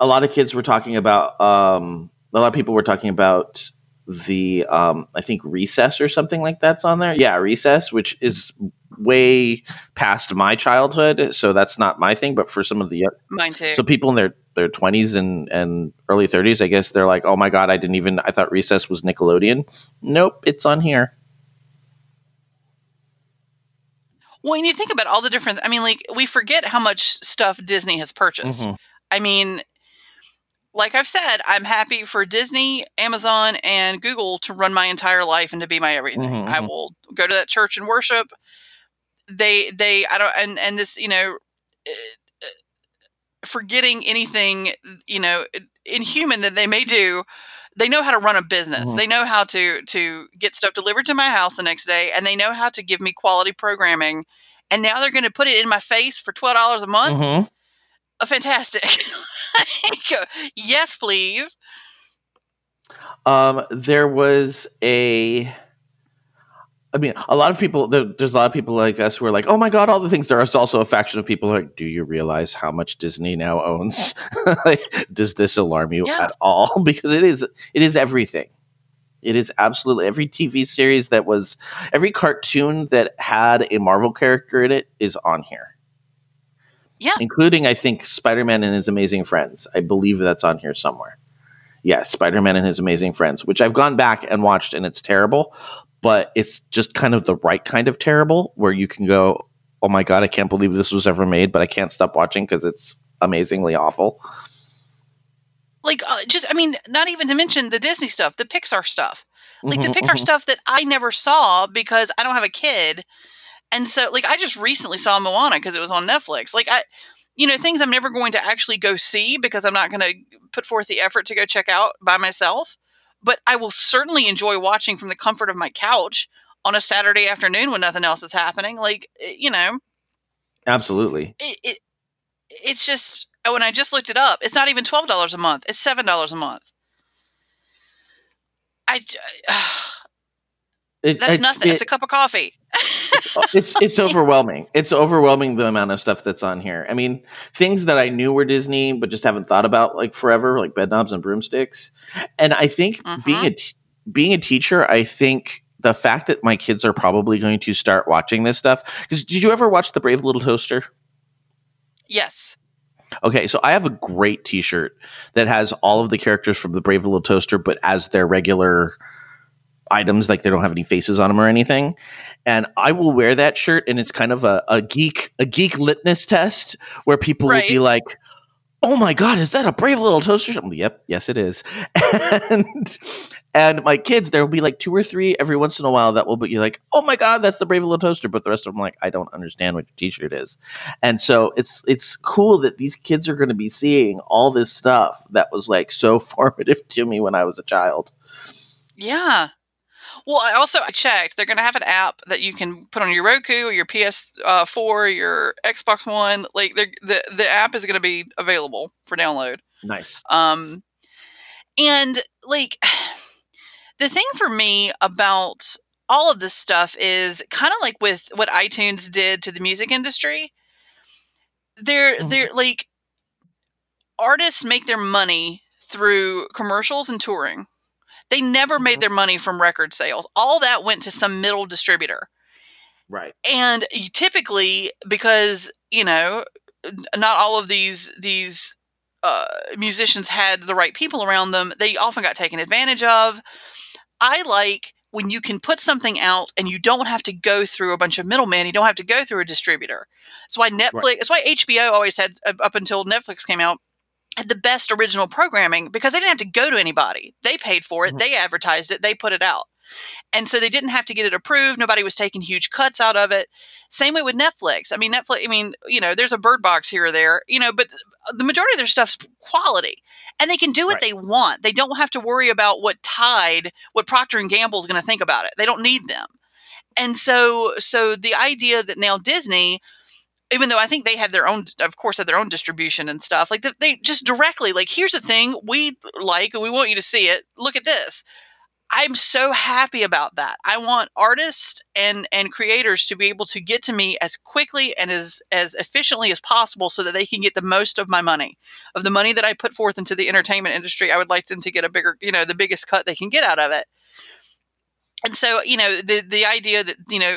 a lot of kids were talking about. Um, a lot of people were talking about the um, I think Recess or something like that's on there. Yeah, Recess, which is way past my childhood, so that's not my thing. But for some of the mine too so people in their their twenties and and early thirties, I guess they're like, oh my god, I didn't even I thought Recess was Nickelodeon. Nope, it's on here. Well, and you think about all the different. I mean, like we forget how much stuff Disney has purchased. Mhm. I mean, like I've said, I'm happy for Disney, Amazon, and Google to run my entire life and to be my everything. Mhm, I mhm. will go to that church and worship. They, they, I don't, and and this, you know, eh, eh, forgetting anything, you know, inhuman that they may do. They know how to run a business. Mhm. They know how to to get stuff delivered to my house the next day, and they know how to give me quality programming. And now they're going to put it in my face for twelve dollars a month Mhm. uh, fantastic. (laughs) yes, please. Um, there was a. I mean, a lot of people. There's a lot of people like us who are like, "Oh my god, all the things." There is also a faction of people who are like, "Do you realize how much Disney now owns? (laughs) like, does this alarm you Yeah. at all? (laughs) Because it is. It is everything. It is absolutely every TV series that was, every cartoon that had a Marvel character in it is on here. Yeah. including I think Spider Man and His Amazing Friends. I believe that's on here somewhere. Yes, Spider Man and His Amazing Friends, which I've gone back and watched, and it's terrible, but it's just kind of the right kind of terrible where you can go, "Oh my god, I can't believe this was ever made," but I can't stop watching because it's amazingly awful. like uh, just i mean not even to mention the disney stuff the pixar stuff like the Mhm, pixar mhm. stuff that i never saw because i don't have a kid and so like i just recently saw moana because it was on netflix like i you know things i'm never going to actually go see because i'm not going to put forth the effort to go check out by myself but i will certainly enjoy watching from the comfort of my couch on a saturday afternoon when nothing else is happening like eh, you know Absolutely. it, it it's just oh, when I just looked it up, it's not even twelve dollars a month; it's seven dollars a month. I j- (sighs) It- that's it's- nothing. it- it's a cup of coffee. (laughs) it's it's (laughs) overwhelming. It's overwhelming the amount of stuff that's on here. I mean, things that I knew were Disney, but just haven't thought about like forever, like bed knobs and broomsticks. And I think mm-hmm. being a t- being a teacher, I think the fact that my kids are probably going to start watching this stuff. Because did you ever watch the Brave Little Toaster? Yes. Okay, so I have a great T-shirt that has all of the characters from the Brave Little Toaster, but as their regular items, like they don't have any faces on them or anything. And I will wear that shirt, and it's kind of a, a geek a geek litmus test where people will be like, "Oh my god, is that a Brave Little Toaster?" Like, yep, yes, it is. (laughs) and and my kids, there will be like two or three every once in a while that will be like, "Oh my god, that's the Brave Little Toaster," but the rest of them like, I don't understand what your T-shirt is. And so it's it's cool that these kids are going to be seeing all this stuff that was like so (laughs) formative to me when I was a child. Yeah. Well, I also I checked. They're going to have an app that you can put on your Roku or your PS4, your Xbox One. Like the the app is going to be available for download. Nice. Um, and like (sighs) the thing for me about all of this stuff is kind of like with what iTunes did to the music industry. They're they're like artists make their money through commercials and touring. They never made their money from record sales. All that went to some middle distributor. Right. And typically, because you know, not all of these these uh, musicians had the right people around them, they often got taken advantage of. I like when you can put something out and you don't have to go through a bunch of middlemen. You don't have to go through a distributor. That's why Netflix. That's why HBO always had up until Netflix came out the best original programming because they didn't have to go to anybody. They paid for it. Mm-hmm. They advertised it. They put it out. And so they didn't have to get it approved. Nobody was taking huge cuts out of it. Same way with Netflix. I mean, Netflix, I mean, you know, there's a bird box here or there, you know, but the majority of their stuff's quality and they can do what they want. They don't have to worry about what Tide, what Procter and Gamble is going to think about it. They don't need them. And so, so the idea that now Disney, even though I think they had their own, of course, had their own distribution and stuff, like they, just directly, like, here's the thing we like, and we want you to see it. Look at this. I'm so happy about that. I want artists and and creators to be able to get to me as quickly and as as efficiently as possible so that they can get the most of my money. Of the money that I put forth into the entertainment industry, I would like them to get a bigger, you know, the biggest cut they can get out of it. And so, you know, the the idea that, you know,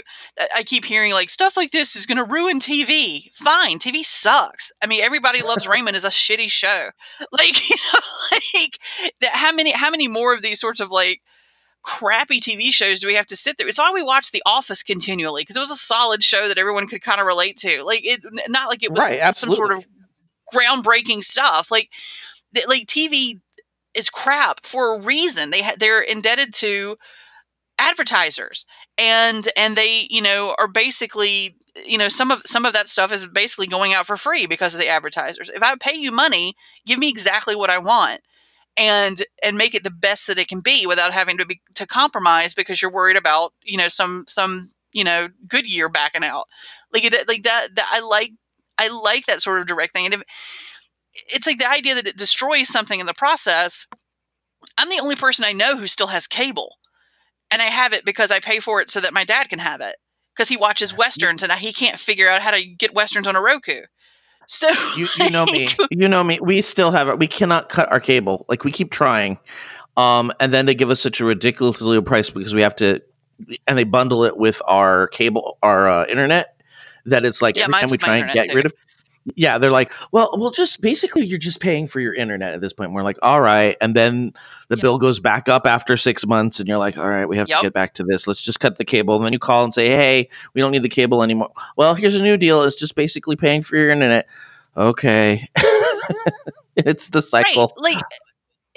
I- keep hearing like stuff like this is going to ruin TV. Fine, TV sucks. I mean, everybody loves (laughs) Raymond is a shitty show. (laughs) Like, you know, (laughs) like that how many how many more of these sorts of like crappy TV shows do we have to sit through? It's why we watch The Office continually because it was a solid show that everyone could kind of relate to. Like it, not like it was Right, some sort of groundbreaking stuff. Like, th- like TV is crap for a reason. They ha- they're indebted to advertisers and and they you know are basically you know some of some of that stuff is basically going out for free because of the advertisers. If i pay you money give me exactly what i want and and make it the best that it can be without having to be to compromise because you're worried about you know some some you know good year backing out. Like it like that, that i like i like that sort of direct thing and if, it's like the idea that it destroys something in the process. I'm the only person I know who still has cable. And I have it because I pay for it so that my dad can have it. Because he watches westerns and he can't figure out how to get westerns on a Roku. So you, (laughs) you know me. (laughs) You know me. We still have it. We cannot cut our cable. Like we keep trying. Um, and then they give us such a ridiculously low price because we have to, and they bundle it with our cable, our uh, internet. That it's like Yeah, every time we try and get too. rid of. Yeah, they're like, well, well, just basically, you're just paying for your internet at this point. We're like, all right, and then the Yep. bill goes back up after six months, and you're like, all right, we have Yep. to get back to this. Let's just cut the cable, and then you call and say, hey, we don't need the cable anymore. Well, here's a new deal. It's just basically paying for your internet. Okay, (laughs) it's the cycle. Right. Like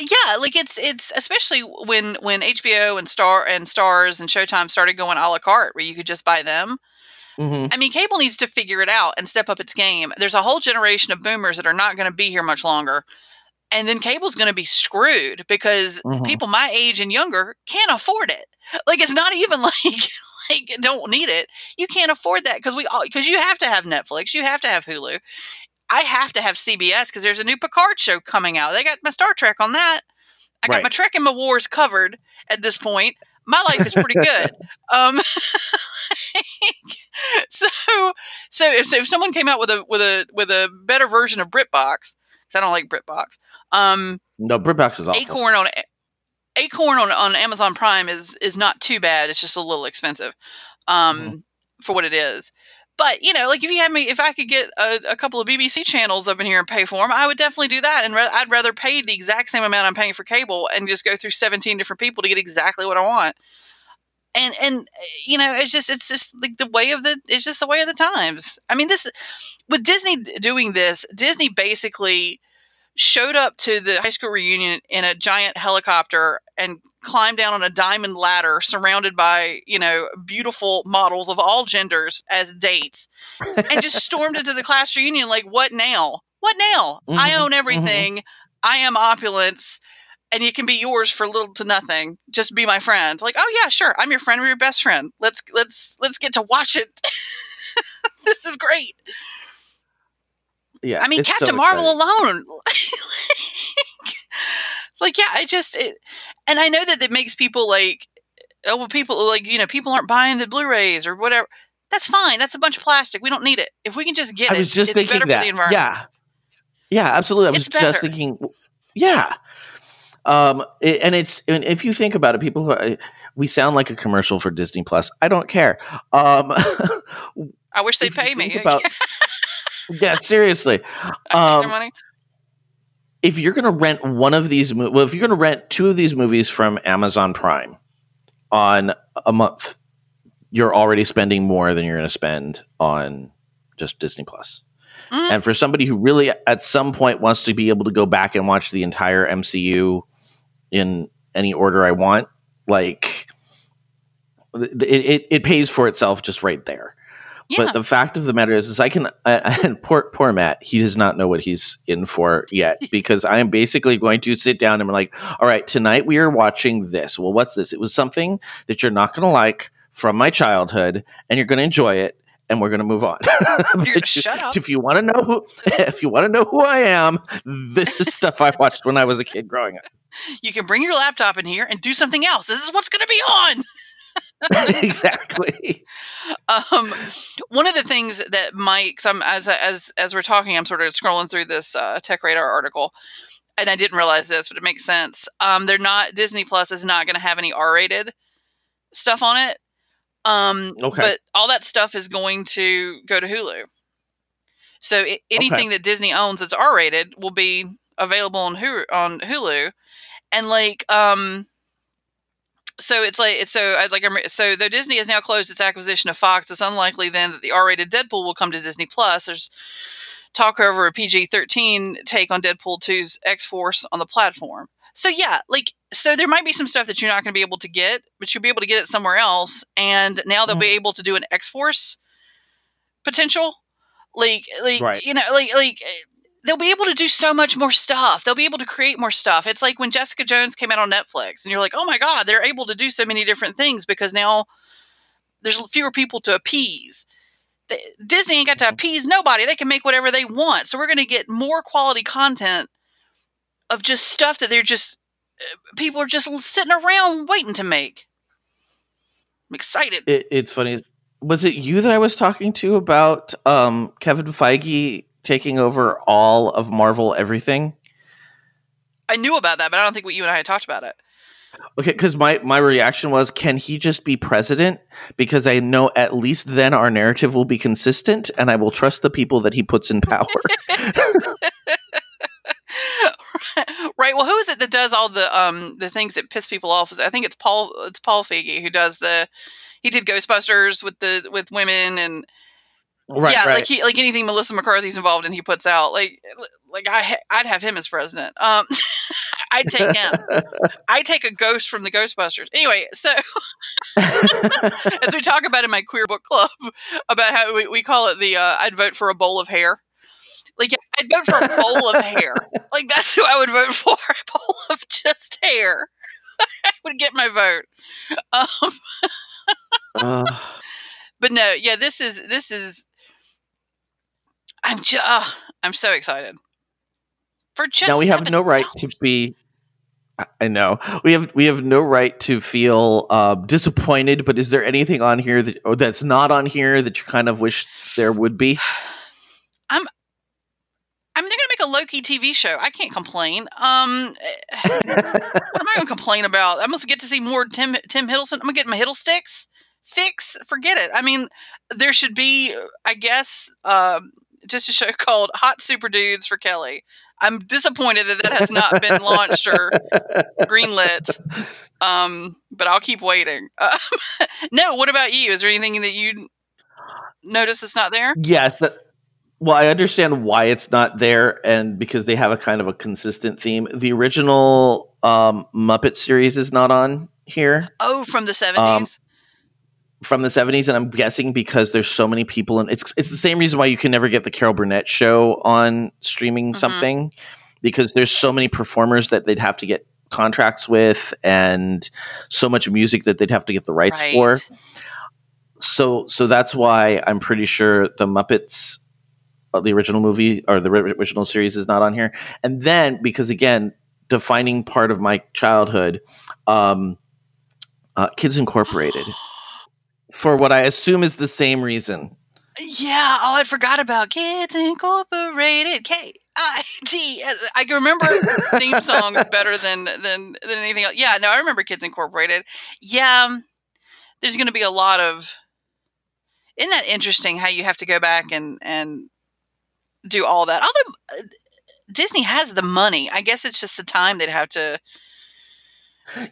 yeah, like it's it's especially when when HBO and Star and Starz and Showtime started going a la carte where you could just buy them. Mhm. I mean, cable needs to figure it out and step up its game. There's a whole generation of boomers that are not going to be here much longer. And then cable's going to be screwed because Mhm. people my age and younger can't afford it. Like it's not (laughs) even like like don't need it. You can't afford that because we all because you have to have Netflix, you have to have Hulu. I have to have CBS because there's a new Picard show coming out. They got my Star Trek on that. I got Right. my Trek and my Wars covered at this point. My life is pretty good. (laughs) um, (laughs) (laughs) so, so if, if someone came out with a with a with a better version of BritBox, because I don't like BritBox, um, No, BritBox is awful. Acorn on Acorn on, on Amazon Prime is is not too bad. It's just a little expensive um, Mm-hmm. for what it is. But you know, like if you had me, if I could get a, a couple of BBC channels up in here and pay for them, I would definitely do that. And ra- I'd rather pay the exact same amount I'm paying for cable and just go through 17 different people to get exactly what I want. And and you know, it's just it's just like the way of the it's just the way of the times. I mean, this with Disney doing this, Disney basically showed up to the high school reunion in a giant helicopter and climbed down on a diamond ladder surrounded by, you know, beautiful models of all genders as dates and just stormed into the class reunion like, what now? What now? I Mhm, own everything. I am opulence. And you can be yours for little to nothing. Just be my friend. Like, oh yeah, sure. I'm your friend. We're your best friend. Let's let's let's get to watch it. (laughs) this is great. Yeah, I mean, it's so Captain Marvel alone. (laughs) like, yeah, I just, it, and I know that it makes people like, oh, well, people like, you know, people aren't buying the Blu-rays or whatever. That's fine. That's a bunch of plastic. We don't need it. If we can just get I it, was just it's thinking better that. for the environment. Yeah, yeah, absolutely. I was just thinking. Yeah, um, and it's and if you think about it, people who are, we sound like a commercial for Disney Plus. I don't care. Um, (laughs) I wish they'd pay me. about- (laughs) yeah, seriously. I take their Um, if you're going to rent one of these, well, if you're going to rent two of these movies from Amazon Prime on a month, you're already spending more than you're going to spend on just Disney Plus. Mm. And for somebody who really, at some point, wants to be able to go back and watch the entire MCU in any order I want, like it, it, it pays for itself just right there. Yeah. But the fact of the matter is, is I can. I, (laughs) and poor, poor Matt. He does not know what he's in for yet (laughs) because I am basically going to sit down and be like, "All right, tonight we are watching this. Well, what's this? It was something that you're not going to like from my childhood, and you're going to enjoy it, and we're going to move on. (laughs) You're But gonna shut up. If you want to know who, (laughs) if you want to know who I am, this is stuff I (laughs) watched when I was a kid growing up. you can bring your laptop in here and do something else. This is what's going to be on. exactly. um, one of the things that I'm as as as we're talking, I'm sort of scrolling through this uh, Tech Radar article, and I didn't realize this, but it makes sense. Um, they're not Disney Plus is not going to have any R-rated stuff on it. Um, Okay. but all that stuff is going to go to Hulu. So i anything that Disney owns that's R-rated will be available on Hulu, on Hulu, and like um so it's like it's so like I'm- so though Disney has now closed its acquisition of Fox, it's unlikely then that the R-rated Deadpool will come to Disney Plus. There's talk over a PG-13 take on Deadpool 2's X-Force on the platform. So yeah, like so there might be some stuff that you're not going to be able to get, but you'll be able to get it somewhere else. And now they'll be mm. able to do an X-Force potential, like like Right. you know like like eh, they'll be able to do so much more stuff. They'll be able to create more stuff. It's like when Jessica Jones came out on Netflix, and you're like, oh my god, they're able to do so many different things because now there's fewer people to appease. Disney ain't got to mm-hmm. appease nobody. They can make whatever they want. So we're going to get more quality content of just stuff that they're just people are just sitting around waiting to make. I'm excited. It, it's funny. Was it you that I was talking to about um, Kevin Feige taking over all of Marvel everything? I knew about that, but I don't think what you and I had talked about it. Okay, because my my reaction was, can he just be president? Because I know at least then our narrative will be consistent, and I will trust the people that he puts in power. (laughs) (laughs) (laughs) right. Well, who is it that does all the um the things that piss people off? I think it's Paul. It's Paul Feig who does the. He did Ghostbusters with the with women and right, yeah, right. like he like anything Melissa McCarthy's involved in, he puts out like like I I'd have him as president. Um, (laughs) I'd take him. (laughs) I take a ghost from the Ghostbusters. Anyway, so as we talk about in my queer book club about how we, we call it the uh, I'd vote for a bowl of hair. I'd vote for a bowl of hair. Like that's who I would vote for. A bowl of just hair. (laughs) I would get my vote. Um, uh, but no, yeah, this is this is. I'm just. Uh, I'm so excited. For just now we have no right to be. I- I know we have we have no right to feel uh, disappointed. But is there anything on here that or that's not on here that you kind of wish there would be? (sighs) (sighs) (sighs) I TV show. I can't complain. Um, what am I gonna complain about? I'm gonna get to see more Tim Tim Hiddleston. I'm gonna get my Hiddlesticks fix. Forget it. I mean, there should be, I guess, um, just a show (laughs) called Hot Super Dudes for Kelly. I'm disappointed that that has not been launched or greenlit. Um, but I'll keep waiting. (laughs) No, what about you? Is there anything that you notice is not there? Yes. Well, I understand why it's not there, and because they have a kind of a consistent theme. The original um, Muppet series is not on here Oh, from the 70s. from the seventies, and I'm guessing because there's so many people, and it's it's the same reason why you can never get the Carol Burnett show on streaming Mhm. something because there's so many performers that they'd have to get contracts with, and so much music that they'd have to get the rights Right. for. So so that's why I'm pretty sure the Muppets, the original movie or the original series, is not on here. And then because again, defining part of my childhood, um, uh, Kids Incorporated, (gasps) for what I assume is the same reason. Yeah. Oh, I forgot about Kids Incorporated. K I T. I can remember (laughs) theme song better than than than anything else. Yeah. No, I remember Kids Incorporated. Yeah. um, There's going to be a lot of. Isn't that interesting? How you have to go back and and do all that. Although uh, Disney has the money, I guess it's just the time they'd have to.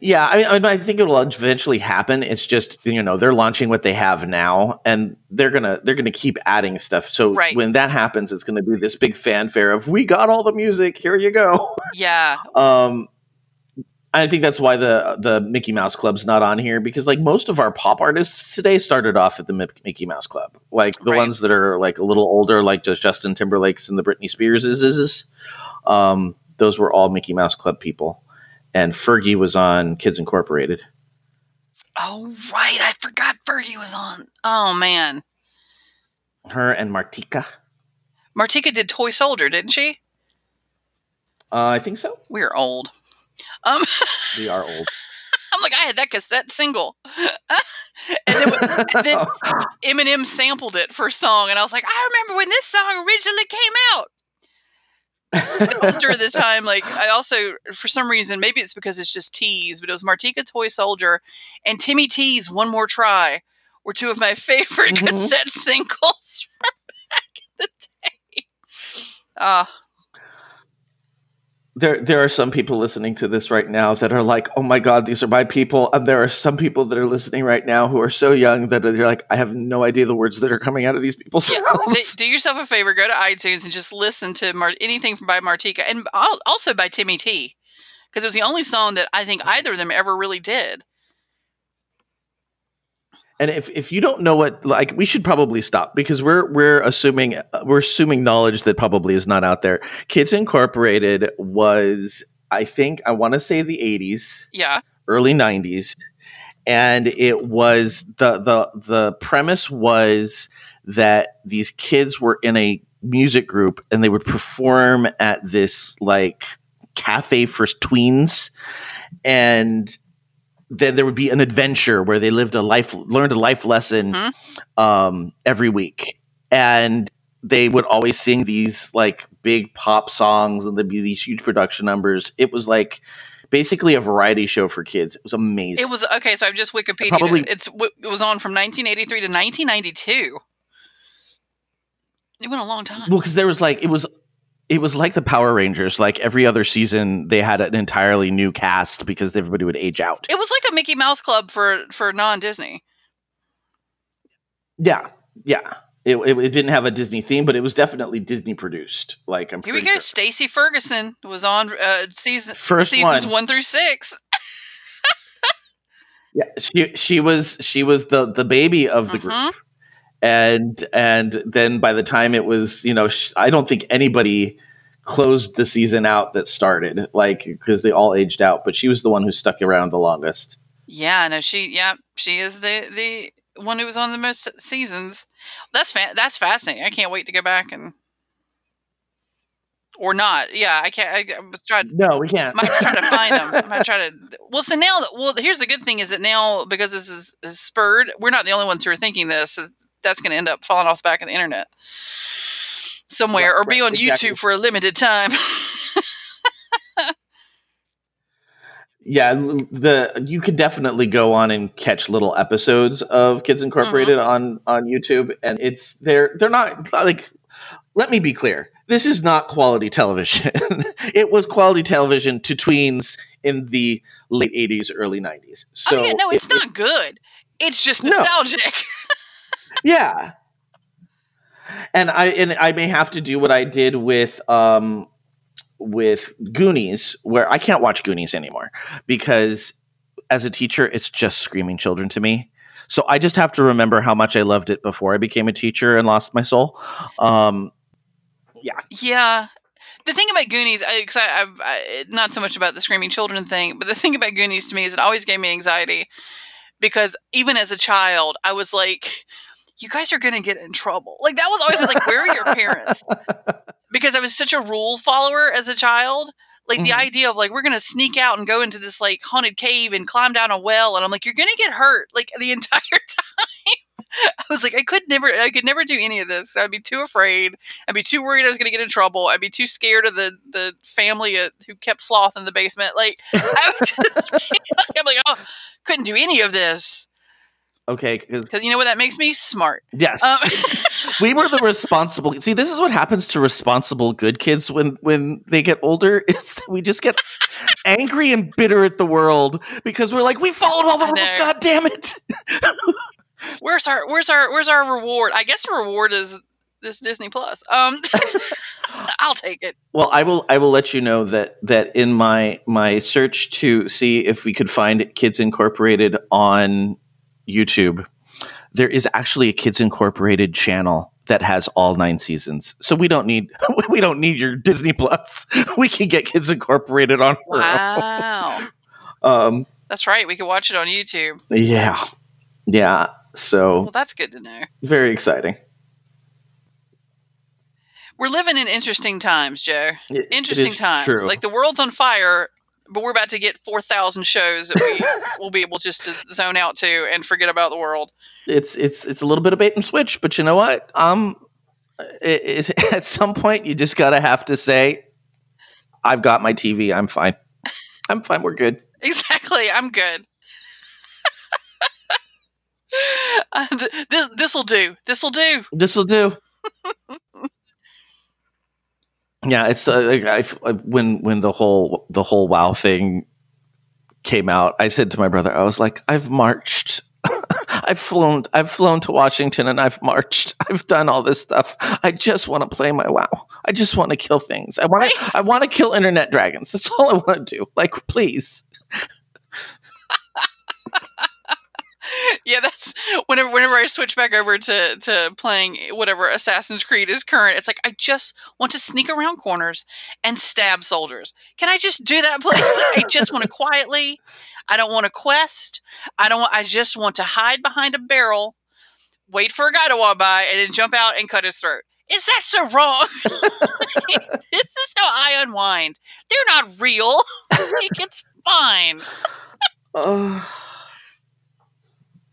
Yeah, I mean, I, think it will eventually happen. It's just you know they're launching what they have now, and they're gonna they're gonna keep adding stuff. So Right. when that happens, it's gonna be this big fanfare of we got all the music. Here you go. Yeah. (laughs) Um, I think that's why the the Mickey Mouse Club's not on here because like most of our pop artists today started off at the Mickey Mouse Club. Like the Right. ones that are like a little older, like just Justin Timberlake's and the Britney Spears's, um, those were all Mickey Mouse Club people. And Fergie was on Kids Incorporated. Oh right, I forgot Fergie was on. Oh man, Her and Martika. Martika did Toy Soldier, didn't she? Uh, I think so. We're old. Um, We are old. (laughs) I'm like, I had that cassette single, (laughs) and then and then (laughs) Eminem sampled it for a song, and I was like, I remember when this song originally came out. It was during the time, like I also, for some reason, maybe it's because it's just Tease, but it was Martika Toy Soldier and Timmy T's One More Try were two of my favorite Mhm. cassette singles from back in the day. Uh, there there are some people listening to this right now that are like, "Oh my god, these are my people." And there are some people that are listening right now who are so young that they're like, "I have no idea the words that are coming out of these people's yeah, mouths." do yourself a favor, go to iTunes and just listen to Mar- anything by Martika and also by Timmy T, because it was the only song that I think either of them ever really did. And if, if you don't know what like we should probably stop because we're we're assuming we're assuming knowledge that probably is not out there. Kids Incorporated was I think I want to say the 80s, Yeah, early 90s and it was the the the premise was that these kids were in a music group and they would perform at this like cafe for tweens, and then there would be an adventure where they lived a life, learned a life lesson Mhm. um, every week, and they would always sing these like big pop songs, and there'd be these huge production numbers. It was like basically a variety show for kids. It was amazing. It was okay. So I've just Wikipedia. Probably- It's it was on from 1983 to 1992. It went a long time. Well, because there was like it was it was like the Power Rangers. Like every other season, they had an entirely new cast because everybody would age out. It was like a Mickey Mouse Club for for non Disney. Yeah, yeah. It, it, it didn't have a Disney theme, but it was definitely Disney produced. Like I'm Here we go. sure. Stacy Ferguson was on uh, season First seasons one. one through six. (laughs) Yeah, she she was she was the the baby of the Mhm. group, and and then by the time it was, you know, sh- I don't think anybody closed the season out that started like because they all aged out, but she was the one who stuck around the longest. Yeah, no, she. Yeah, she is the the one who was on the most seasons. That's fa- that's fascinating. I can't wait to go back and or not. Yeah, I can't. I, I was trying. No, we can't. might try to find them. I might try to. (laughs) Well, so now, that- well, here's the good thing is that now because this is, is spurred, we're not the only ones who are thinking this. That's going to end up falling off the back of the internet somewhere, Right, or be right, on exactly. YouTube for a limited time. (laughs) yeah the you could definitely go on and catch little episodes of kids mm-hmm. incorporated on on youtube and it's they're they're not like let me be clear this is not quality television (laughs) it was quality television to tweens in the late 80s early 90s so oh yeah, no, it's it- not good. It's just No. (laughs) yeah and i and i may have to do what i did with um with goonies where i can't watch goonies anymore because as a teacher it's just screaming children to me so i just have to remember how much i loved it before i became a teacher and lost my soul um Yeah. Yeah. The thing about Goonies, I, cause I, I've, I, not so much about the screaming children thing, but the thing about Goonies to me is it always gave me anxiety because even as a child, I was like, you guys are going to get in trouble. Like that was always like, where are your parents? (laughs) Because I was such a rule follower as a child. Like the Mhm. idea of like, we're going to sneak out and go into this like haunted cave and climb down a well. And I'm like, you're going to get hurt like the (laughs) entire time. I was like, I could never, I could never do any of this. I'd be too afraid. I'd be too worried I was going to get in trouble. I'd be too scared of the the family uh, who kept sloth in the basement. Like, I (laughs) be like, I'm like, oh, couldn't do any of this okay because you know what that makes me smart. yes Um, (laughs) we were the responsible see this is what happens to responsible good kids when when they get older (laughs) is that we just get angry and bitter at the world because we're like we followed all the rules god damn it (laughs) where's our where's our where's our reward? I guess the reward is this Disney Plus. Um, I'll take it. well i will i will let you know that that in my my search to see if we could find kids incorporated on youtube there is actually a kids incorporated channel that has all nine seasons so we don't need (laughs) we don't need your disney plus (laughs) we can get kids incorporated on our Wow, own. (laughs) um that's right. We can watch it on YouTube. Yeah. Yeah. So Well, that's good to know. very exciting. We're living in interesting times, Joe. It- it Interesting is times. true. Like the world's on fire, but we're about to get four thousand shows that we (laughs) will be able just to zone out to and forget about the world. it's it's it's a little bit of bait and switch, but you know what? Um, it, it, at some point you just gotta have to say, "I've got my TV. I'm fine. I'm fine. We're good." (laughs) Exactly. I'm good. (laughs) uh, th- this this will do. This will do. This will do. Yeah, it's uh, like I, I- when when the whole the whole WoW thing came out. I said to my brother, I was like, I've marched. (laughs) I've flown. I've flown to Washington and I've marched. I've done all this stuff. I just want to play my WoW. I just want to kill things. I want. I want to kill internet dragons. That's all I want to do. Like, please. (laughs) Yeah, that's whenever whenever I switch back over to to playing whatever Assassin's Creed is current. It's like I just want to sneak around corners and stab soldiers. Can I just do that, please? I just want to (laughs) quietly. I don't want a quest. I don't. Want, I just want to hide behind a barrel, wait for a guy to walk by, and then jump out and cut his throat. Is that so wrong? (laughs) this is how I unwind. They're not real. it's fine. Oh.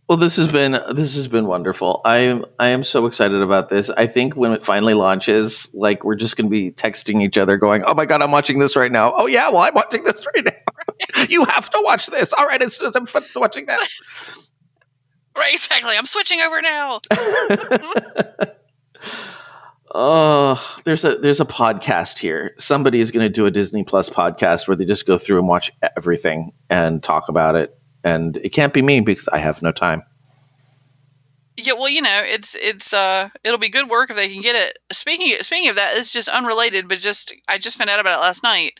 Well, this has been this has been wonderful. I am I am so excited about this. I think when it finally launches, like we're just going to be texting each other, going, "Oh my god, I'm watching this right now." Oh yeah, well I'm watching this right now. (laughs) you have to watch this. All right, it's, I'm watching that. (laughs) Right, exactly. I'm switching over now. (laughs) Oh, there's a there's a podcast here. Somebody is going to do a Disney Plus podcast where they just go through and watch everything and talk about it. And it can't be me because I have no time. Yeah, well, you know, it's it's uh it'll be good work if they can get it. Speaking speaking of that, it's just unrelated, but just I just found out about it last night.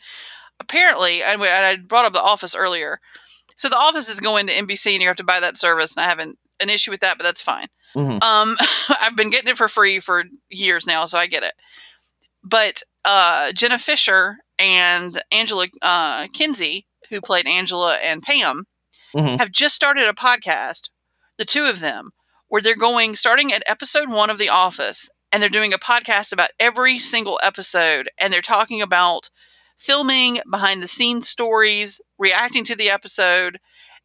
Apparently, and I brought up the Office earlier. So the Office is going to NBC, and you have to buy that service, and I haven't an issue with that, but that's fine. Mhm. Um, (laughs) I've been getting it for free for years now, so I get it. But uh, Jenna Fischer and Angela uh, Kinsey, who played Angela and Pam, Mhm. have just started a podcast, the two of them, where they're going starting at episode one of The Office, and they're doing a podcast about every single episode, and they're talking about filming, behind the scenes stories, reacting to the episode,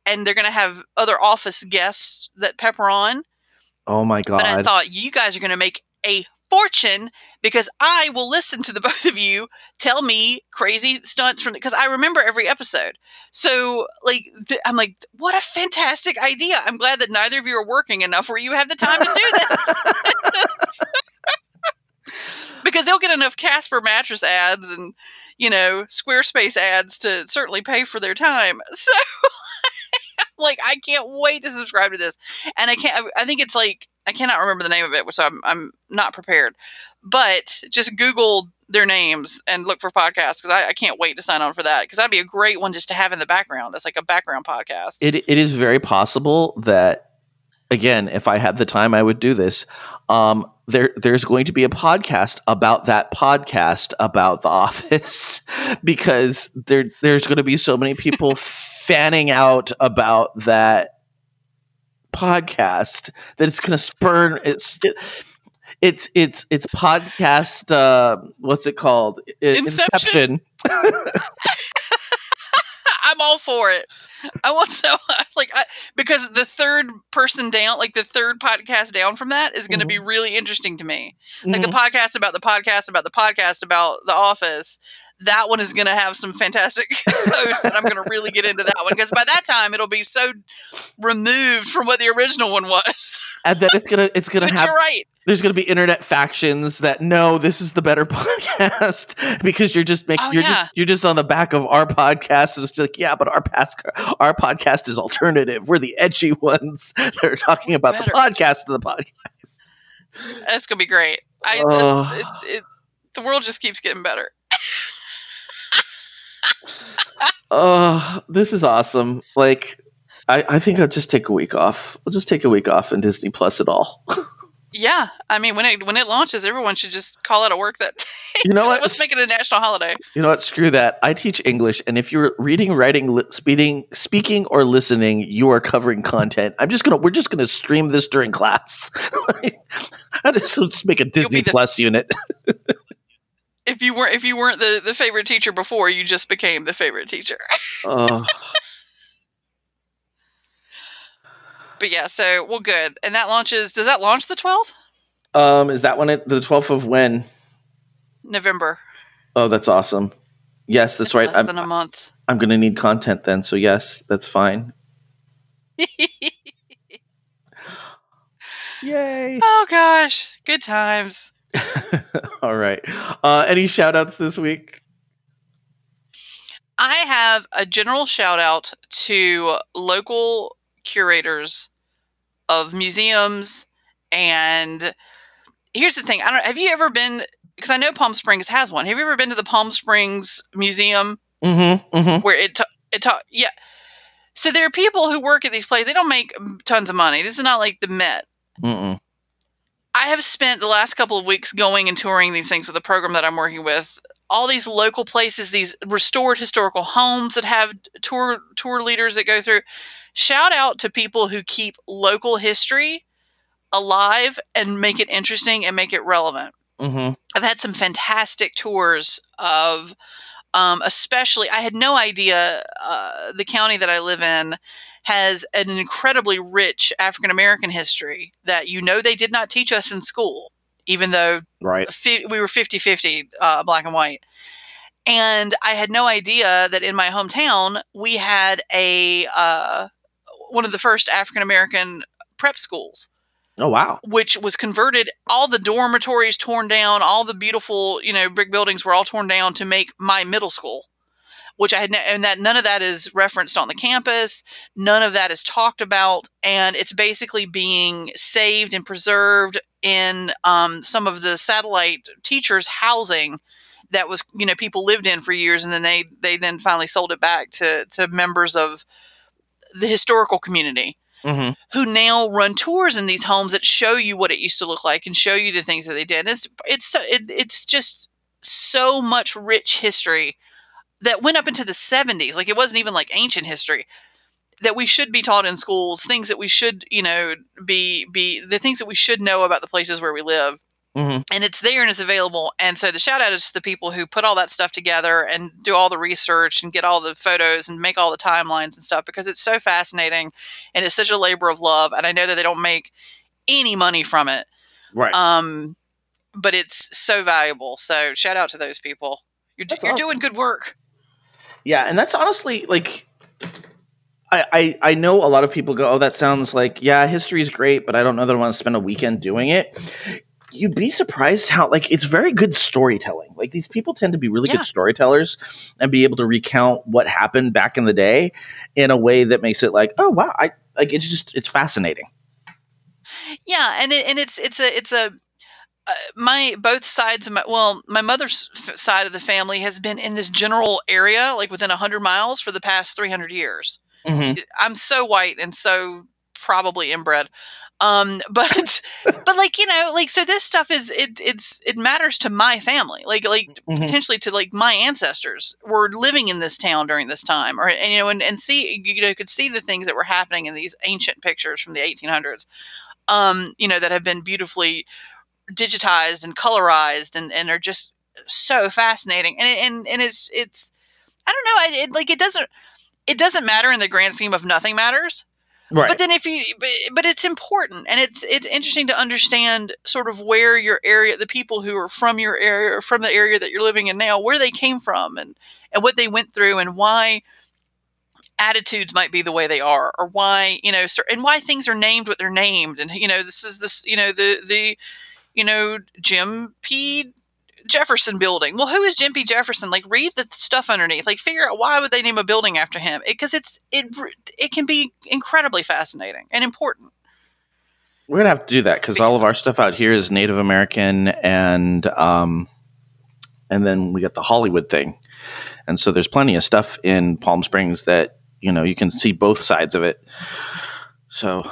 and they're going to have other Office guests that pepper on. Oh my god! But I thought you guys are going to make a fortune because I will listen to the (laughs) both of you tell me crazy stunts from because I remember every episode. So like th- I'm like, what a fantastic idea! I'm glad that neither of you are working enough where you have the time to do this. (laughs) (laughs) because they'll get enough Casper mattress ads and you know Squarespace ads to certainly pay for their time. So like I can't wait to subscribe to this. And I can't I think it's like I cannot remember the name of it, so I'm I'm not prepared. But just Google their names and look for podcasts because I, I can't wait to sign on for that because that'd be a great one just to have in the background. It's like a background podcast. it it is very possible that again, if I had the time, I would do this. Um, there there's going to be a podcast about that podcast about The Office (laughs) because there there's going to be so many people (laughs) fanning out about that podcast that it's going to spurn it's it, it's it's it's podcast uh what's it called I- Inception? (laughs) (laughs) I'm all for it. I want so (laughs) like I, because the third person down, like the third podcast down from that, is going to be really interesting to me. Like the Mhm. podcast about the podcast about the podcast about The Office. That one is going to have some fantastic (laughs) hosts, and I'm going to really get into that one because by that time it'll be so removed from what the original one was. (laughs) and then it's gonna it's gonna have you're right. there's going to be internet factions that no, this is the better (laughs) podcast because you're just making Oh, you're yeah. just you're just on the back of our podcast and it's like yeah, but our past our podcast is alternative. We're the edgy ones that are talking about the podcast of the podcast. That's going to be great. I Oh. it, it, the world just keeps getting better. Oh, this is awesome! Like, I I think I'll just take a week off. I'll just take a week off and Disney Plus it all. (laughs) Yeah, I mean when it when it launches, everyone should just call out of work that day. You know (laughs) what? Let's make it a national holiday. You know what? Screw that. I teach English, and if you're reading, writing, li- speaking, speaking, or listening, you are covering content. I'm just gonna. We're just gonna stream this during class. (laughs) I just, just make a Disney Plus unit. If you weren't if you weren't the, the favorite teacher before, you just became the favorite teacher. Oh, (laughs) but yeah, so well, good. And that launches. Does that launch the twelfth um, is that one at the 12th of when? November? Oh, that's awesome. Yes, that's right. Less I'm, than a month. I'm gonna need content then. So yes, that's fine. (laughs) Yay! oh gosh, good times. (laughs) All right. Uh, any shout outs this week? I have a general shout out to local curators of museums and here's the thing. I don't have you ever been because I know Palm Springs has one. Have you ever been to the Palm Springs Museum Mm-hmm. Mm-hmm. where it ta- it ta- yeah. So there are people who work at these places. They don't make tons of money. This is not like the Met. Mm-mm. I have spent the last couple of weeks going and touring these things with a program that I'm working with. All these local places, these restored historical homes that have tour tour leaders that go through. Shout out to people who keep local history alive and make it interesting and make it relevant. Mm-hmm. I've had some fantastic tours of, um, especially, I had no idea uh, the county that I live in has an incredibly rich African American history that you know they did not teach us in school, even though Right. fi- we were 50 50 uh, black and white. And I had no idea that in my hometown we had a uh, one of the first African American prep schools Oh wow. which was converted all the dormitories torn down all the beautiful you know brick buildings were all torn down to make my middle school which i had ne- and that none of that is referenced on the campus none of that is talked about and it's basically being saved and preserved in um, some of the satellite teachers housing that was you know people lived in for years and then they they then finally sold it back to to members of the historical community Mm-hmm. who now run tours in these homes that show you what it used to look like and show you the things that they did. And it's it's so- it, it's just so much rich history that went up into the 70s. Like it wasn't even like ancient history that we should be taught in schools. Things that we should you know be be the things that we should know about the places where we live. Mm-hmm. And it's there and it's available. And so the shout out is to the people who put all that stuff together and do all the research and get all the photos and make all the timelines and stuff because it's so fascinating and it's such a labor of love. And I know that they don't make any money from it. Right. Um, but it's so valuable. So shout out to those people. You're, That's you're awesome. doing good work. Yeah, and that's honestly like I, I I know a lot of people go, Oh, that sounds like, yeah, history is great, but I don't know that I want to spend a weekend doing it. You'd be surprised how like it's very good storytelling. Like these people tend to be really Yeah. good storytellers and be able to recount what happened back in the day in a way that makes it like, oh wow, I like it's just it's fascinating. Yeah, and it, and it's it's a it's a uh, my both sides of my well my mother's f- side of the family has been in this general area like within 100 miles for the past 300 years Mm-hmm. i'm so white and so probably inbred um (laughs) but but like you know like so this stuff is it it's it matters to my family like like Mhm. potentially to like my ancestors were living in this town during this time or and you know and, and see you know could see the things that were happening in these ancient pictures from the 1800s um you know that have been beautifully digitized and colorized and and are just so fascinating. And and and it's it's i don't know it, it like it doesn't it doesn't matter in the grand scheme of nothing matters. Right. but then if you but, but it's important and it's it's interesting to understand sort of where your area the people who are from your area or from the area that you're living in now where they came from and and what they went through and why attitudes might be the way they are or why you know and why things are named what they're named. And you know this is this you know the the you know Jim P Jefferson building. Well, who is Jim P Jefferson? Like read the stuff underneath. Like figure out why would they name a building after him? Because it's it it can be incredibly fascinating and important. We're gonna have to do that because all of our stuff out here is Native American, and um, and then we got the Hollywood thing, and so there's plenty of stuff in Palm Springs that you know you can see both sides of it. So,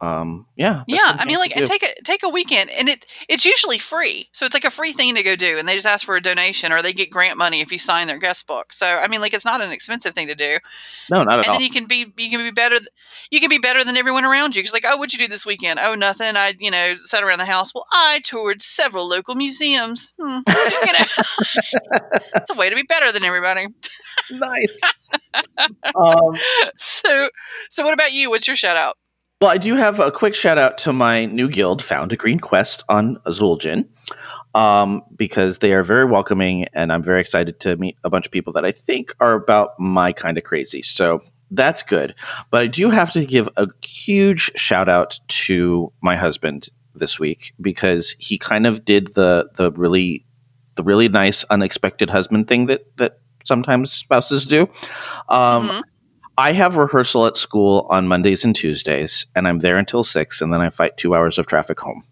um, yeah, Yeah, I mean, like take a take a weekend, and it it's usually free, so it's like a free thing to go do, and they just ask for a donation, or they get grant money if you sign their guest book. So I mean, like it's not an expensive thing to do, no, not at and all. then you can be you can be better you can be better than everyone around you. Because like, oh, what'd you do this weekend? Oh, nothing. I you know sat around the house. Well, I toured several local museums. Hmm. (laughs) you know, (laughs) it's a way to be better than everybody. nice. (laughs) um, So so what about you? What's your shout out? Well, I do have a quick shout out to my new guild, Found a Green Quest on Zul'jin, um, because they are very welcoming, and I'm very excited to meet a bunch of people that I think are about my kind of crazy. So that's good. But I do have to give a huge shout out to my husband this week because he kind of did the the really the really nice unexpected husband thing that that sometimes spouses do. Um, Mhm. I have rehearsal at school on Mondays and Tuesdays, and I'm there until six, and then I fight two hours of traffic home.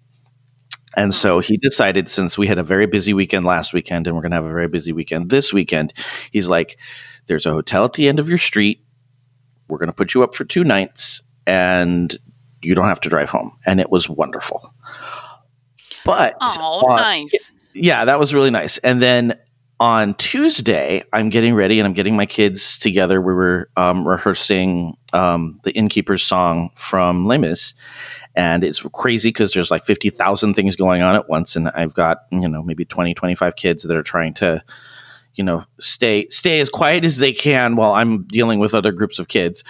And so he decided, since we had a very busy weekend last weekend, and we're going to have a very busy weekend this weekend, he's like, There's a hotel at the end of your street. We're going to put you up for two nights, and you don't have to drive home. And it was wonderful. But Oh, uh, nice. yeah, that was really nice. And then on Tuesday, I'm getting ready and I'm getting my kids together. We were um, rehearsing um, the Innkeeper's song from Les Mis. and it's crazy because there's like 50,000 things going on at once and I've got, you know, maybe 20, 25 kids that are trying to you know, stay stay as quiet as they can while I'm dealing with other groups of kids.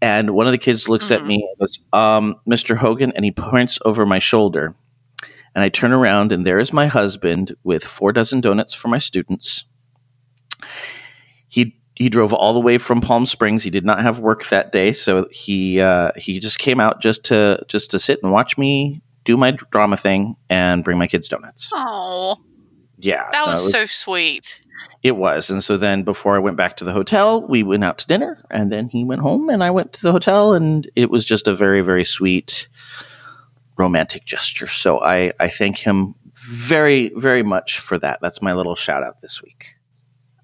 And one of the kids looks Mm-hmm. at me and goes, um, Mr. Hogan, and he points over my shoulder. And I turn around, and there is my husband with four dozen donuts for my students. He he drove all the way from Palm Springs. He did not have work that day, so he uh, he just came out just to just to sit and watch me do my drama thing and bring my kids donuts. Oh, Yeah, that was was- so sweet. it was. And so then before I went back to the hotel, we went out to dinner and then he went home and I went to the hotel and it was just a very, very sweet romantic gesture. So I, I thank him very, very much for that. That's my little shout out this week.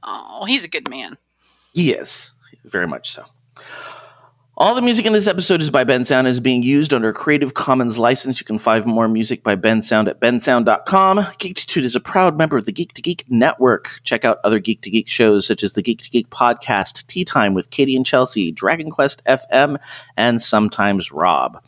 Oh, he's a good man. He is very much so. All the music in this episode is by Bensound and is being used under a Creative Commons license. You can find more music by Bensound at bensound.com. Geektitude is a proud member of the Geek to Geek network. Check out other Geek to Geek shows such as the Geek to Geek podcast, Tea Time with Katie and Chelsea, Dragon Quest FM, and sometimes Rob.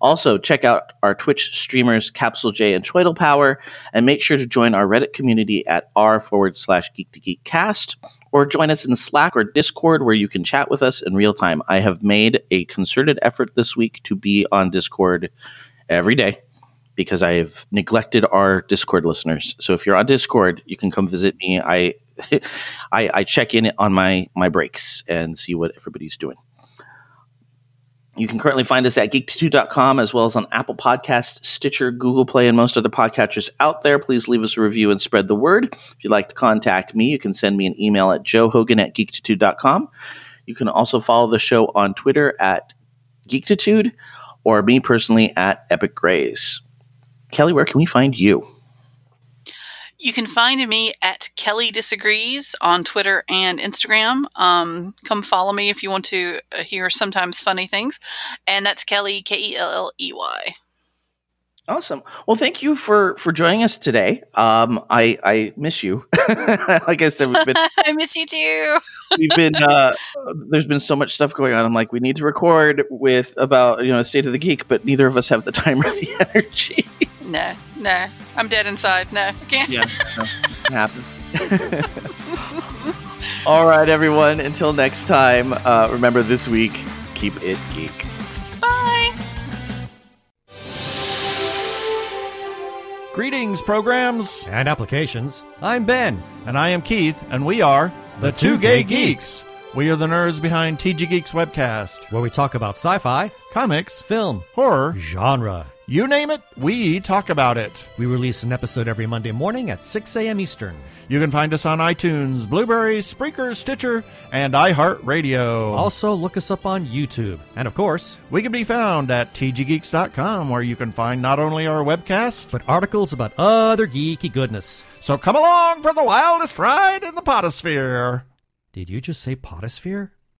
Also, check out our Twitch streamers, Capsulejay and Troytle Power, and make sure to join our Reddit community at r forward slash geek to geek cast, or join us in Slack or Discord where you can chat with us in real time. I have made a concerted effort this week to be on Discord every day because I have neglected our Discord listeners. So if you're on Discord, you can come visit me. I (laughs) I, I check in on my my breaks and see what everybody's doing. You can currently find us at geektitude.com as well as on Apple Podcasts, Stitcher, Google Play, and most other podcatchers out there. Please leave us a review and spread the word. If you'd like to contact me, you can send me an email at joehogan at geektitude.com. You can also follow the show on Twitter at Geektitude or me personally at Epic Grays. Kelley, where can we find you? You can find me at Kelley Disagrees on Twitter and Instagram. Um, come follow me if you want to uh, hear sometimes funny things. And that's Kelley, K E L L E Y. Awesome. Well, thank you for for joining us today. Um, I I miss you. (laughs) like I said, we've been (laughs) I miss you too. we've been uh, there's been so much stuff going on. I'm like, we need to record with about you know state of the geek, but neither of us have the time or the (laughs) energy. No, no. I'm dead inside. No, I can't. yeah, (laughs) no, it happened. (laughs) All right, everyone. Until next time, uh, remember this week, keep it geek. Bye. Greetings, programs. and applications. I'm Ben. And I am Keith, and we are the, Two Gay Geeks. We are the nerds behind TG Geeks webcast. where we talk about sci-fi, Comics, film, horror, genre. You name it, we talk about it. We release an episode every Monday morning at 6 a.m. Eastern. You can find us on iTunes, Blubrry, Spreaker, Stitcher, and iHeartRadio. Also, look us up on YouTube. And of course, we can be found at tggeeks.com, where you can find not only our webcast, but articles about other geeky goodness. so come along for the wildest ride in the potosphere. Did you just say potosphere?